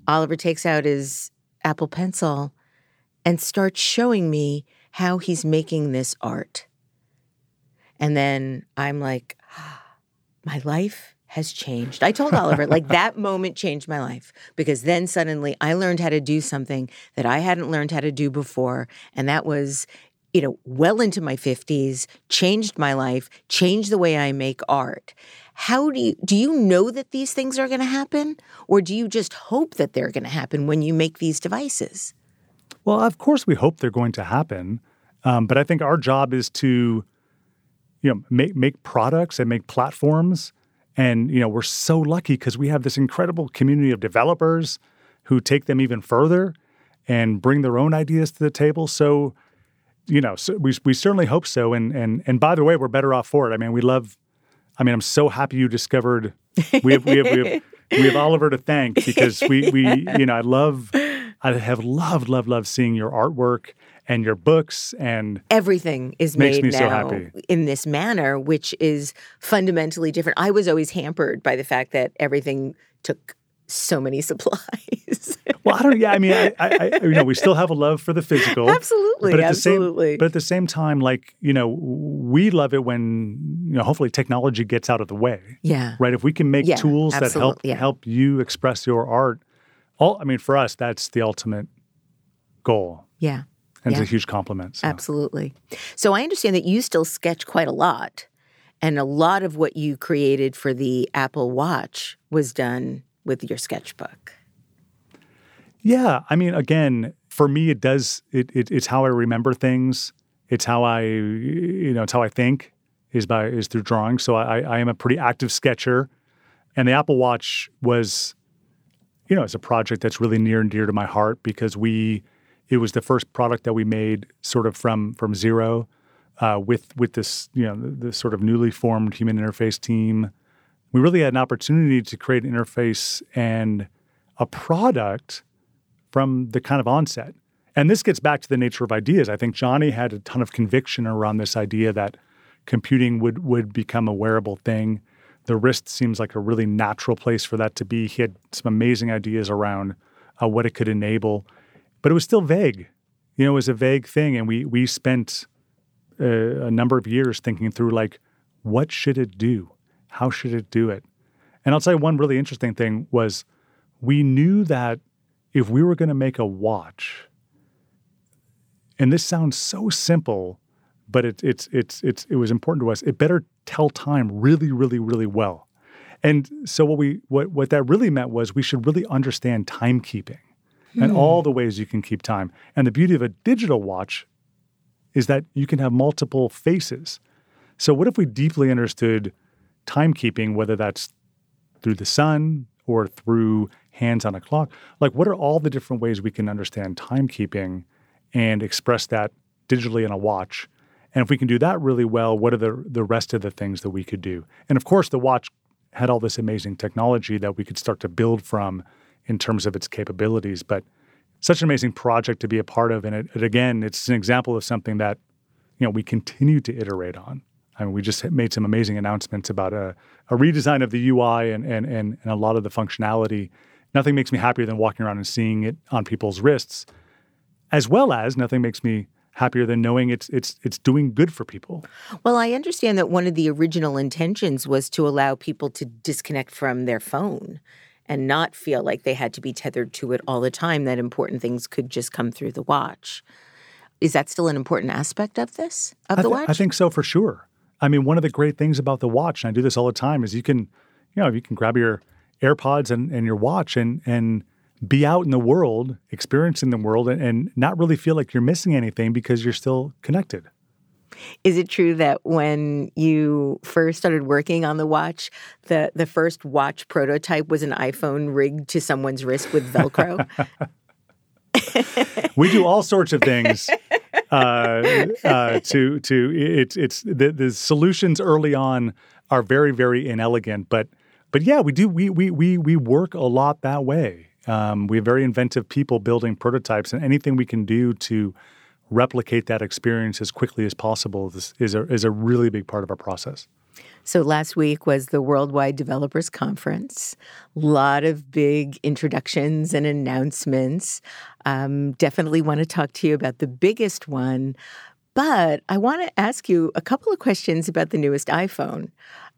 Oliver takes out his Apple Pencil and starts showing me how he's making this art. And then I'm like, ah, my life has changed. I told Oliver, like that moment changed my life because then suddenly I learned how to do something that I hadn't learned how to do before. And that was, you know, well into my 50s, changed my life, changed the way I make art. How do you do you know that these things are going to happen or do you just hope that they're going to happen when you make these devices? Well, of course we hope they're going to happen. Um, but I think our job is to you know make make products and make platforms and you know, we're so lucky because we have this incredible community of developers who take them even further and bring their own ideas to the table. So, you know, so we we certainly hope so. And and and by the way, we're better off for it. I mean, we love. I mean, I'm so happy you discovered. We have we have we have, we have Oliver to thank because we we you know I love I have loved loved loved seeing your artwork and your books and everything is made now so in this manner, which is fundamentally different. I was always hampered by the fact that everything took so many supplies. well, I don't. Yeah, I mean, I, I, I, you know, we still have a love for the physical, absolutely, but at absolutely. The same, but at the same time, like you know, we love it when you know, hopefully, technology gets out of the way. Yeah. Right. If we can make yeah, tools that help yeah. help you express your art, all I mean, for us, that's the ultimate goal. Yeah. And yeah. it's a huge compliment. So. Absolutely. So I understand that you still sketch quite a lot. And a lot of what you created for the Apple Watch was done with your sketchbook. Yeah. I mean, again, for me, it does, it, it, it's how I remember things. It's how I, you know, it's how I think is by, is through drawing. So I, I am a pretty active sketcher. And the Apple Watch was, you know, it's a project that's really near and dear to my heart because we, it was the first product that we made sort of from from zero uh, with with this you know this sort of newly formed human interface team. We really had an opportunity to create an interface and a product from the kind of onset. And this gets back to the nature of ideas. I think Jony had a ton of conviction around this idea that computing would would become a wearable thing. The wrist seems like a really natural place for that to be. He had some amazing ideas around uh, what it could enable but it was still vague. You know, it was a vague thing, and we we spent a, a number of years thinking through like, what should it do? How should it do it? And I'll tell you one really interesting thing was we knew that if we were going to make a watch, and this sounds so simple, but it, it's it's it's it was important to us. It better tell time really, really, really well. And so what we what what that really meant was we should really understand timekeeping and hmm. all the ways you can keep time. And the beauty of a digital watch is that you can have multiple faces. So, what if we deeply understood timekeeping, whether that's through the sun or through hands on a clock? Like, what are all the different ways we can understand timekeeping and express that digitally in a watch? And if we can do that really well, what are the, the rest of the things that we could do? And of course, the watch had all this amazing technology that we could start to build from in terms of its capabilities. But such an amazing project to be a part of. And it, it, again, it's an example of something that, you know, we continue to iterate on. I mean, we just made some amazing announcements about a, a redesign of the UI and, and, and, and a lot of the functionality. Nothing makes me happier than walking around and seeing it on people's wrists, as well as nothing makes me happier than knowing it's it's it's doing good for people. Well, I understand that one of the original intentions was to allow people to disconnect from their phone and not feel like they had to be tethered to it all the time, that important things could just come through the watch. Is that still an important aspect of this, of I the watch? I think so for sure. I mean, one of the great things about the watch, and I do this all the time, is you can, you know, you can grab your AirPods and, and your watch and and be out in the world, experiencing the world, and, and not really feel like you're missing anything because you're still connected. Is it true that when you first started working on the watch, the, the first watch prototype was an iPhone rigged to someone's wrist with Velcro? we do all sorts of things uh, uh, to to it's it's the, the solutions early on are very very inelegant, but but yeah, we do we we we we work a lot that way. Um, we have very inventive people building prototypes, and anything we can do to replicate that experience as quickly as possible is, is, a, is a really big part of our process. So last week was the Worldwide Developers Conference. A lot of big introductions and announcements. Um, definitely want to talk to you about the biggest one. But I want to ask you a couple of questions about the newest iPhone.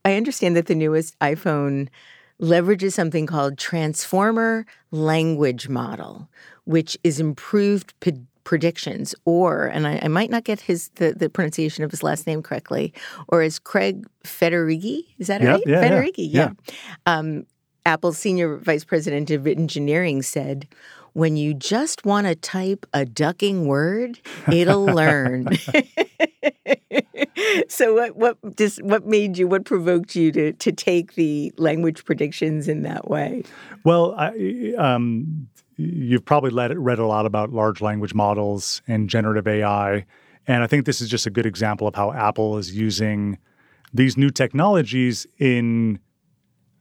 I understand that the newest iPhone leverages something called Transformer Language Model, which is improved p- predictions, or, and I, I, might not get his the, the pronunciation of his last name correctly, or is Craig Federighi? Is that yep, right? Yeah, Federighi, yeah. yeah. Um, Apple's senior vice president of engineering said, when you just want to type a ducking word, it'll learn. so what what just what made you what provoked you to to take the language predictions in that way? Well, I, um, you've probably read, read a lot about large language models and generative AI, and I think this is just a good example of how Apple is using these new technologies in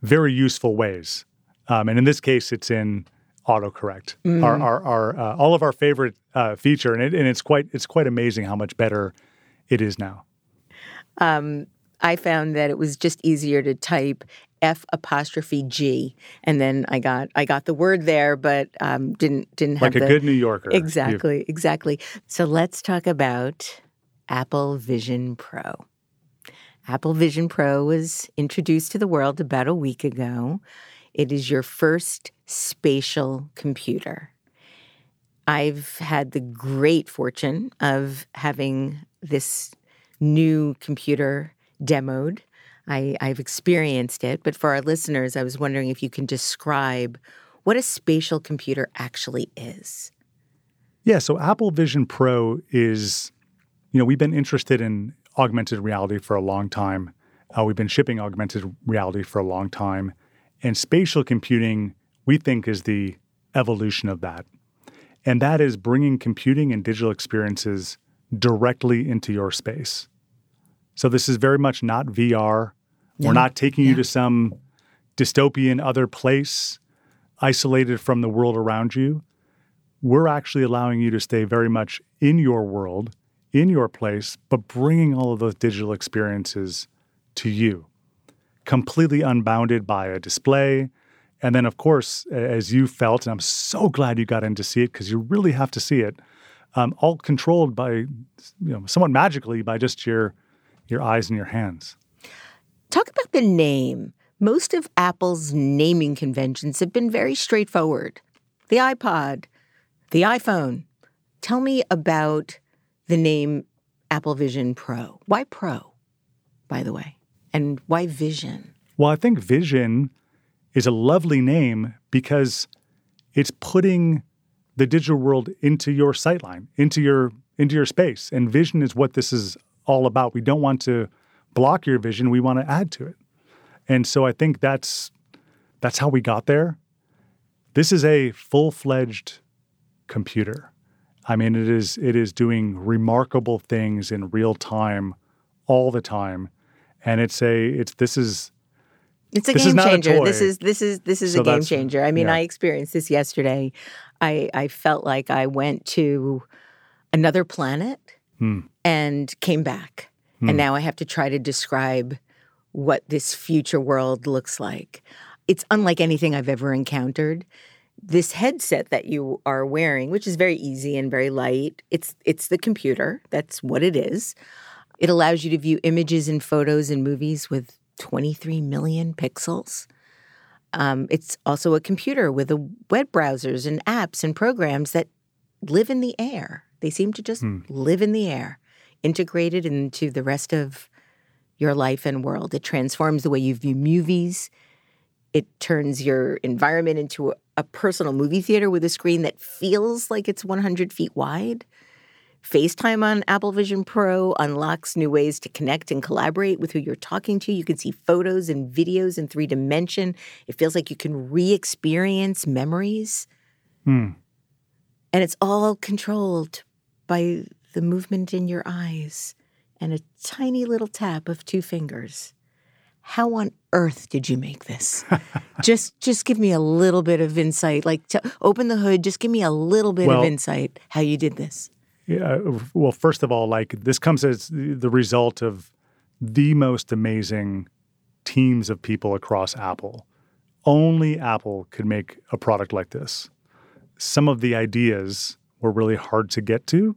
very useful ways. Um, and in this case, it's in autocorrect, mm. our, our, our uh, all of our favorite uh, feature, and, it, and it's quite it's quite amazing how much better it is now. Um, I found that it was just easier to type F apostrophe G, and then I got I got the word there, but um, didn't didn't have like a the, good New Yorker. Exactly, exactly. So let's talk about Apple Vision Pro. Apple Vision Pro was introduced to the world about a week ago. It is your first spatial computer. I've had the great fortune of having this new computer demoed. I, have experienced it, but for our listeners, I was wondering if you can describe what a spatial computer actually is. Yeah, so Apple Vision Pro is, you know, we've been interested in augmented reality for a long time. Uh, we've been shipping augmented reality for a long time. And spatial computing, we think, is the evolution of that. And that is bringing computing and digital experiences directly into your space. So this is very much not VR. We're not taking yeah. you to some dystopian other place isolated from the world around you. We're actually allowing you to stay very much in your world, in your place, but bringing all of those digital experiences to you, completely unbounded by a display. And then, of course, as you felt, and I'm so glad you got in to see it because you really have to see it, um, all controlled by, you know, somewhat magically by just your your eyes and your hands. Talk about the name. Most of Apple's naming conventions have been very straightforward. The iPod, the iPhone. Tell me about the name Apple Vision Pro. Why Pro, by the way? And why Vision? Well, I think Vision is a lovely name because it's putting the digital world into your sightline, into your into your space. And vision is what this is all about. We don't want to block your vision, we want to add to it. And so I think that's that's how we got there. This is a full-fledged computer. I mean, it is it is doing remarkable things in real time all the time. And it's a it's this is it's a this game changer. This is this is this is so a game changer. I mean, yeah. I experienced this yesterday. I I felt like I went to another planet hmm. and came back. Hmm. And now I have to try to describe what this future world looks like. It's unlike anything I've ever encountered. This headset that you are wearing, which is very easy and very light, it's it's the computer. That's what it is. It allows you to view images and photos and movies with 23 million pixels. Um, it's also a computer with a web browsers and apps and programs that live in the air. They seem to just hmm. live in the air, integrated into the rest of your life and world. It transforms the way you view movies. It turns your environment into a, a personal movie theater with a screen that feels like it's 100 feet wide. FaceTime on Apple Vision Pro unlocks new ways to connect and collaborate with who you're talking to. You can see photos and videos in three dimension. It feels like you can re experience memories. Hmm. And it's all controlled by the movement in your eyes and a tiny little tap of two fingers. How on earth did you make this? just just give me a little bit of insight. Like to open the hood, just give me a little bit well, of insight how you did this uh, well, first of all, like this comes as the result of the most amazing teams of people across Apple. Only Apple could make a product like this. Some of the ideas were really hard to get to,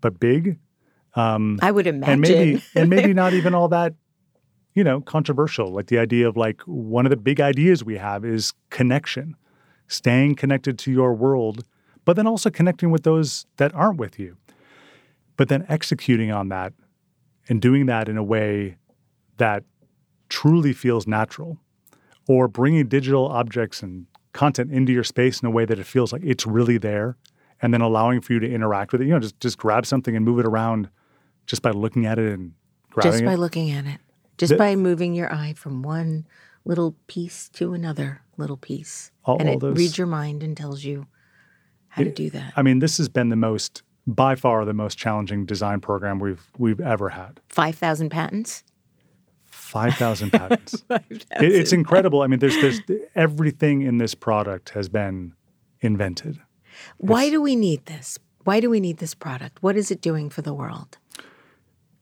but big. Um, I would imagine, and maybe and maybe not even all that, you know, controversial. Like the idea of like one of the big ideas we have is connection, staying connected to your world, but then also connecting with those that aren't with you. But then executing on that and doing that in a way that truly feels natural, or bringing digital objects and content into your space in a way that it feels like it's really there, and then allowing for you to interact with it. You know, just just grab something and move it around just by looking at it and grabbing it. just by it. looking at it, just the, by moving your eye from one little piece to another little piece, all, and all it those, reads your mind and tells you how it, to do that. I mean, this has been the most by far the most challenging design program we've we've ever had. Five thousand patents. Five thousand patents. 5, it, it's incredible. I mean, there's there's everything in this product has been invented. Why it's, do we need this? Why do we need this product? What is it doing for the world?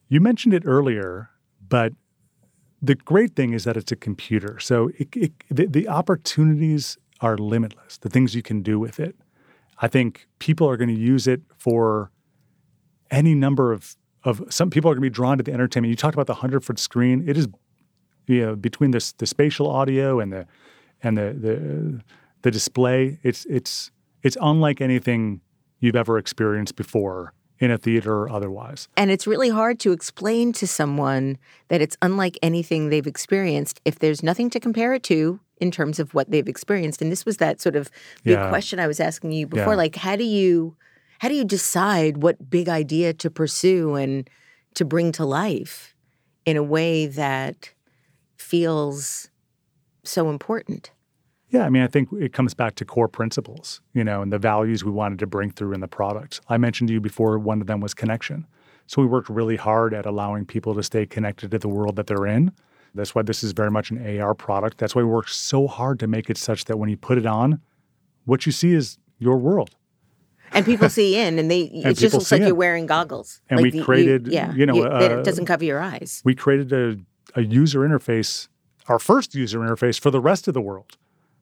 You mentioned it earlier, but the great thing is that it's a computer. So it, it, the, the opportunities are limitless, the things you can do with it. I think people are going to use it for any number of of some people are going to be drawn to the entertainment. You talked about the hundred foot screen. It is, you know, between this the spatial audio and the and the the the display. It's it's it's unlike anything you've ever experienced before in a theater or otherwise. And it's really hard to explain to someone that it's unlike anything they've experienced if there's nothing to compare it to in terms of what they've experienced. And this was that sort of big yeah. question I was asking you before. Yeah. Like, how do you how do you decide what big idea to pursue and to bring to life in a way that feels so important? Yeah, I mean, I think it comes back to core principles, you know, and the values we wanted to bring through in the product. I mentioned to you before one of them was connection. So we worked really hard at allowing people to stay connected to the world that they're in that's why this is very much an AR product. That's why we work so hard to make it such that when you put it on, what you see is your world. And people see in, and they and it just looks like in. you're wearing goggles. And like we created, you, yeah, you know, you, uh, it doesn't cover your eyes. We created a, a user interface, our first user interface for the rest of the world,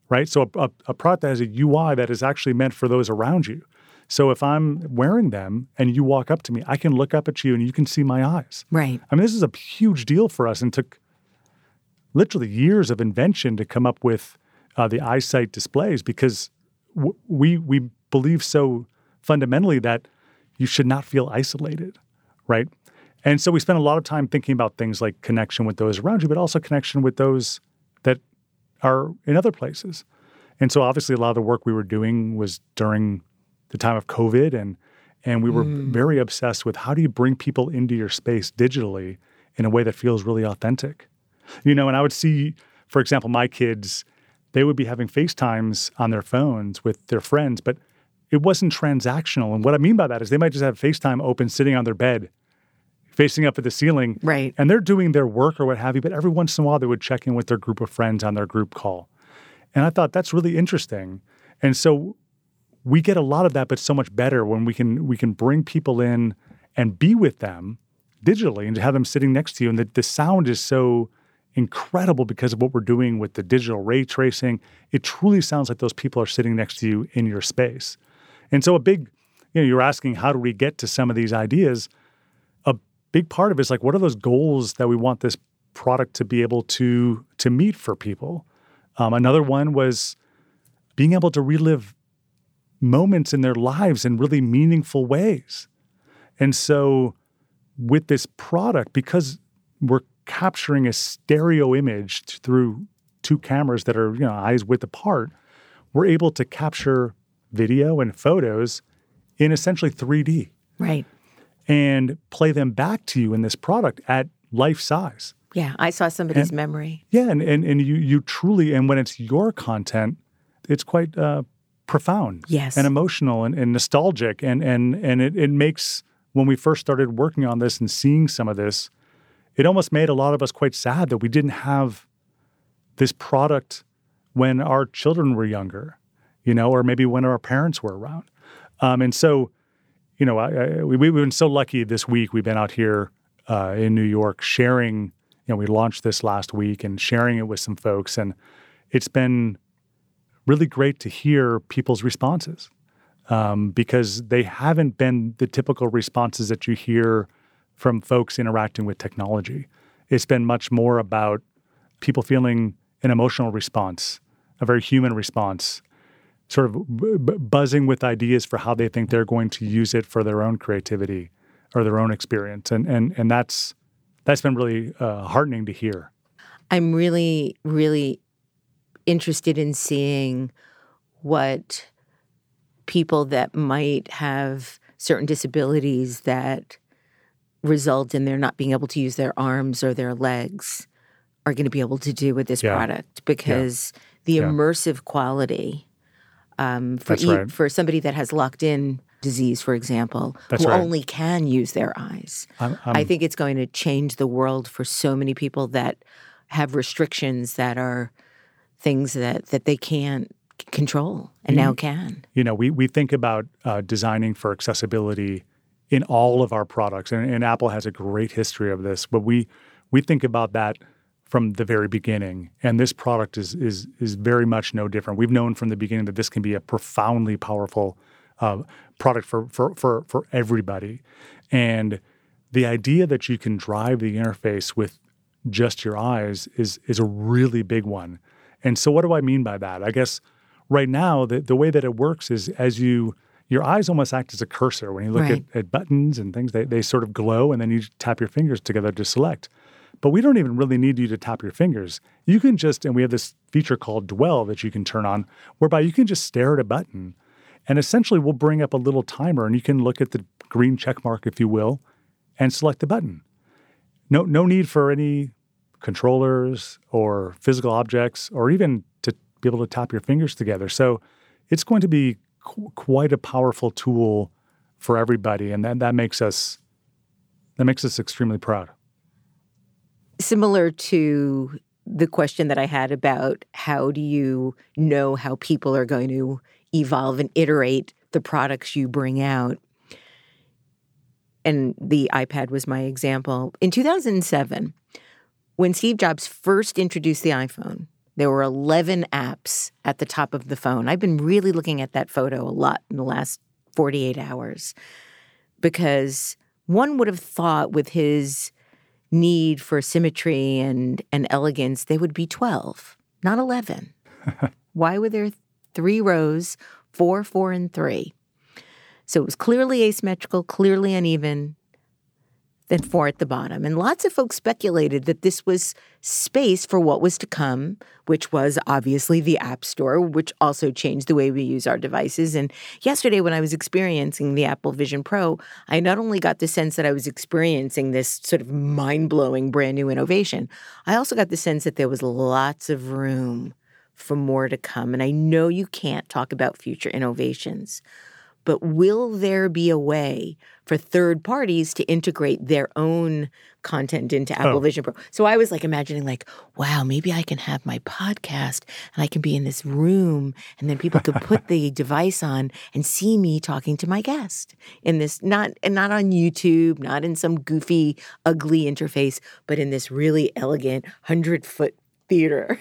right? So a, a, a product that has a UI that is actually meant for those around you. So if I'm wearing them and you walk up to me, I can look up at you and you can see my eyes. Right. I mean, this is a huge deal for us and took literally years of invention to come up with uh, the eyesight displays because w- we we believe so fundamentally that you should not feel isolated, right? And so we spend a lot of time thinking about things like connection with those around you, but also connection with those that are in other places. And so obviously a lot of the work we were doing was during the time of COVID and and we were mm. very obsessed with how do you bring people into your space digitally in a way that feels really authentic. You know, and I would see, for example, my kids, they would be having FaceTimes on their phones with their friends, but it wasn't transactional. And what I mean by that is they might just have FaceTime open sitting on their bed, facing up at the ceiling. Right. And they're doing their work or what have you, but every once in a while they would check in with their group of friends on their group call. And I thought that's really interesting. And so we get a lot of that, but so much better when we can we can bring people in and be with them digitally and to have them sitting next to you. And the, the sound is so incredible because of what we're doing with the digital ray tracing. It truly sounds like those people are sitting next to you in your space. And so a big, you know, you're asking how do we get to some of these ideas? A big part of it is like what are those goals that we want this product to be able to to meet for people? Um, another one was being able to relive moments in their lives in really meaningful ways. And so with this product, because we're capturing a stereo image through two cameras that are you know eyes width apart, we're able to capture video and photos in essentially 3D. Right. And play them back to you in this product at life size. Yeah, I saw somebody's and, memory. Yeah, and, and and you you truly and when it's your content, it's quite uh, profound. Yes. And emotional and, and nostalgic. And and and it, it makes when we first started working on this and seeing some of this, it almost made a lot of us quite sad that we didn't have this product when our children were younger, you know, or maybe when our parents were around. Um, and so you know, I, I, we, we've been so lucky this week. We've been out here uh, in New York sharing. You know, we launched this last week and sharing it with some folks, and it's been really great to hear people's responses um, because they haven't been the typical responses that you hear from folks interacting with technology. It's been much more about people feeling an emotional response, a very human response, sort of b- buzzing with ideas for how they think they're going to use it for their own creativity or their own experience, and and and that's that's been really uh, heartening to hear. I'm really, really interested in seeing what people that might have certain disabilities that result in their not being able to use their arms or their legs are going to be able to do with this yeah. product because yeah. the yeah. immersive quality um, for e- right. for somebody that has locked in disease, for example, That's who right. only can use their eyes. I'm, I'm, I think it's going to change the world for so many people that have restrictions that are things that that they can't control and now can. You know, we we think about uh, designing for accessibility in all of our products, and, and Apple has a great history of this. But we we think about that from the very beginning, and this product is is is very much no different. We've known from the beginning that this can be a profoundly powerful uh, product for for for for everybody, and the idea that you can drive the interface with just your eyes is is a really big one. And so, what do I mean by that? I guess right now, the, the way that it works is as you your eyes almost act as a cursor when you look right. at, at, buttons and things. They, they sort of glow, and then you tap your fingers together to select. But we don't even really need you to tap your fingers. You can just, and we have this feature called Dwell that you can turn on, whereby you can just stare at a button, and essentially we'll bring up a little timer, and you can look at the green check mark, if you will, and select the button. No, no need for any controllers or physical objects or even to be able to tap your fingers together. So it's going to be qu- quite a powerful tool for everybody and that, that makes us that makes us extremely proud. Similar to the question that I had about how do you know how people are going to evolve and iterate the products you bring out. And the iPad was my example. In 2007, when Steve Jobs first introduced the iPhone, there were 11 apps at the top of the phone. I've been really looking at that photo a lot in the last 48 hours because one would have thought with his need for symmetry and, and elegance, they would be 12, not 11. Why were there three rows, four, four, and three? So it was clearly asymmetrical, clearly uneven, than four at the bottom. And lots of folks speculated that this was space for what was to come, which was obviously the App Store, which also changed the way we use our devices. And yesterday, when I was experiencing the Apple Vision Pro, I not only got the sense that I was experiencing this sort of mind blowing brand new innovation, I also got the sense that there was lots of room for more to come. And I know you can't talk about future innovations but will there be a way for third parties to integrate their own content into oh. Apple oh. Vision Pro? So I was like imagining like, wow, maybe I can have my podcast and I can be in this room and then people could put the device on and see me talking to my guest in this not and not on YouTube, not in some goofy ugly interface, but in this really elegant 100-foot theater.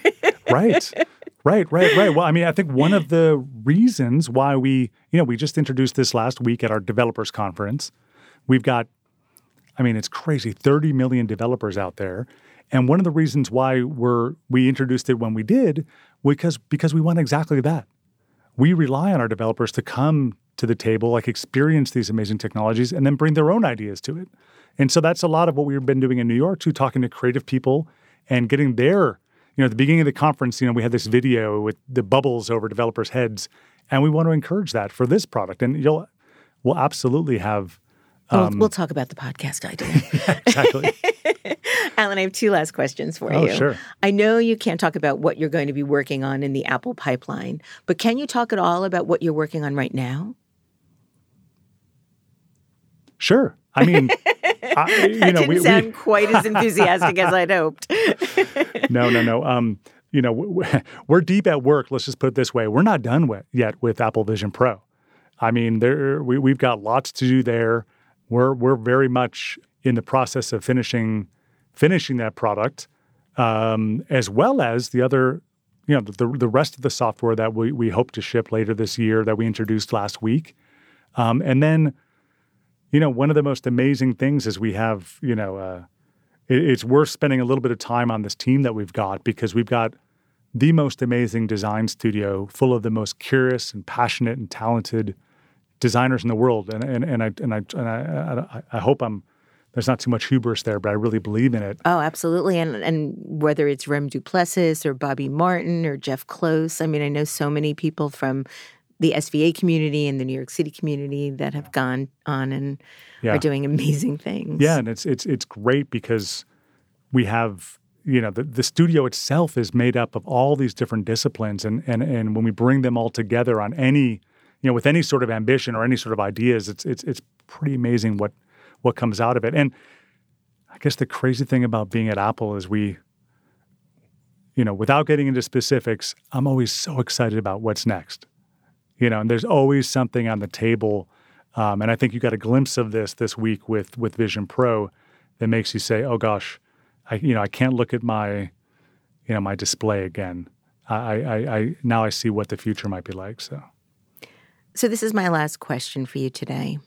right. Right, right, right. Well, I mean, I think one of the reasons why we, you know, we just introduced this last week at our developers conference. We've got, I mean, it's crazy, 30 million developers out there. And one of the reasons why we're we introduced it when we did because because we want exactly that. We rely on our developers to come to the table, like experience these amazing technologies, and then bring their own ideas to it. And so that's a lot of what we've been doing in New York too, talking to creative people and getting their you know, at the beginning of the conference, you know, we had this video with the bubbles over developers' heads, and we want to encourage that for this product. And you'll, we'll absolutely have. Um, we'll, we'll, talk about the podcast idea. exactly. Alan, I have two last questions for oh, you. Sure. I know you can't talk about what you're going to be working on in the Apple pipeline, but can you talk at all about what you're working on right now? Sure. I mean, I, you know, didn't we, sound we, quite as enthusiastic as I'd hoped. no, no, no. Um, you know, we're deep at work. Let's just put it this way: we're not done with, yet with Apple Vision Pro. I mean, there we, we've got lots to do there. We're we're very much in the process of finishing finishing that product, um, as well as the other, you know, the the rest of the software that we we hope to ship later this year that we introduced last week, um, and then, you know, one of the most amazing things is we have, you know, uh, it, it's worth spending a little bit of time on this team that we've got because we've got the most amazing design studio full of the most curious and passionate and talented designers in the world, and and and I and I and I, I, I hope I'm there's not too much hubris there, but I really believe in it. Oh, absolutely. And and whether it's Rem Duplessis or Bobby Martin or Jeff Close, I mean, I know so many people from the SVA community and the New York City community that have gone on and yeah. are doing amazing things. Yeah, and it's it's it's great because we have you know the, the studio itself is made up of all these different disciplines and and and when we bring them all together on any you know, with any sort of ambition or any sort of ideas, it's it's it's pretty amazing what what comes out of it. And I guess the crazy thing about being at Apple is we, you know, without getting into specifics, I'm always so excited about what's next. You know, and there's always something on the table. Um, and I think you got a glimpse of this this week with with Vision Pro that makes you say, "Oh gosh, I you know I can't look at my, you know, my display again. I I, I now I see what the future might be like." So. So, this is my last question for you today.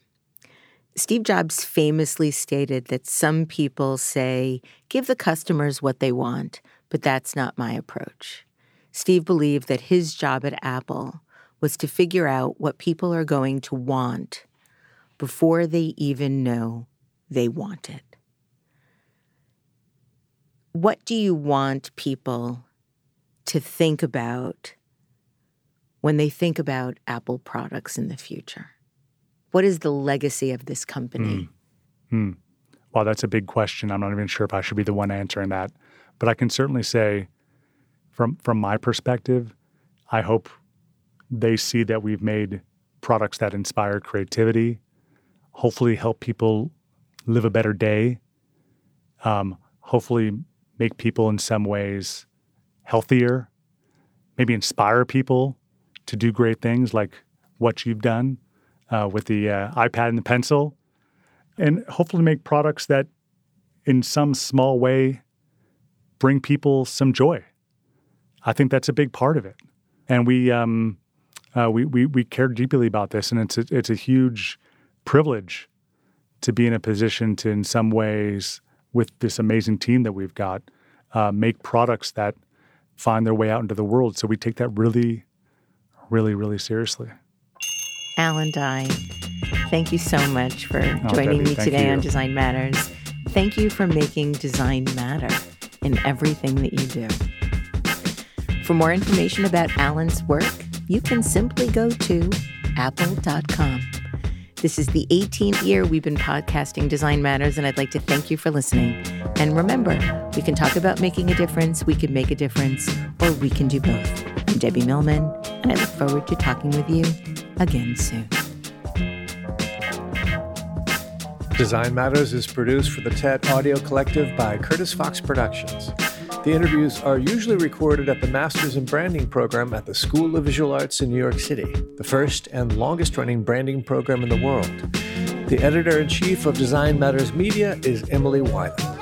Steve Jobs famously stated that some people say, give the customers what they want, but that's not my approach. Steve believed that his job at Apple was to figure out what people are going to want before they even know they want it. What do you want people to think about when they think about Apple products in the future? What is the legacy of this company? Hmm. Hmm. Well, that's a big question. I'm not even sure if I should be the one answering that. But I can certainly say, from from my perspective, I hope they see that we've made products that inspire creativity, hopefully help people live a better day, um, hopefully make people in some ways healthier, maybe inspire people to do great things like what you've done uh, with the uh, iPad and the pencil, and hopefully make products that, in some small way, bring people some joy. I think that's a big part of it, and we um, uh, we, we we care deeply about this, and it's a, it's a huge privilege to be in a position to, in some ways, with this amazing team that we've got, uh, make products that find their way out into the world. So we take that really really, really seriously. Alan Dye, thank you so much for oh, joining me today you. on Design Matters. Thank you for making design matter in everything that you do. For more information about Alan's work, you can simply go to apple.com. This is the 18th year we've been podcasting Design Matters, and I'd like to thank you for listening. And remember, we can talk about making a difference, we can make a difference, or we can do both. I'm Debbie Millman, and I look forward to talking with you again soon. Design Matters is produced for the TED Audio Collective by Curtis Fox Productions. The interviews are usually recorded at the Masters in Branding program at the School of Visual Arts in New York City, the first and longest running branding program in the world. The editor in chief of Design Matters Media is Emily Weiland.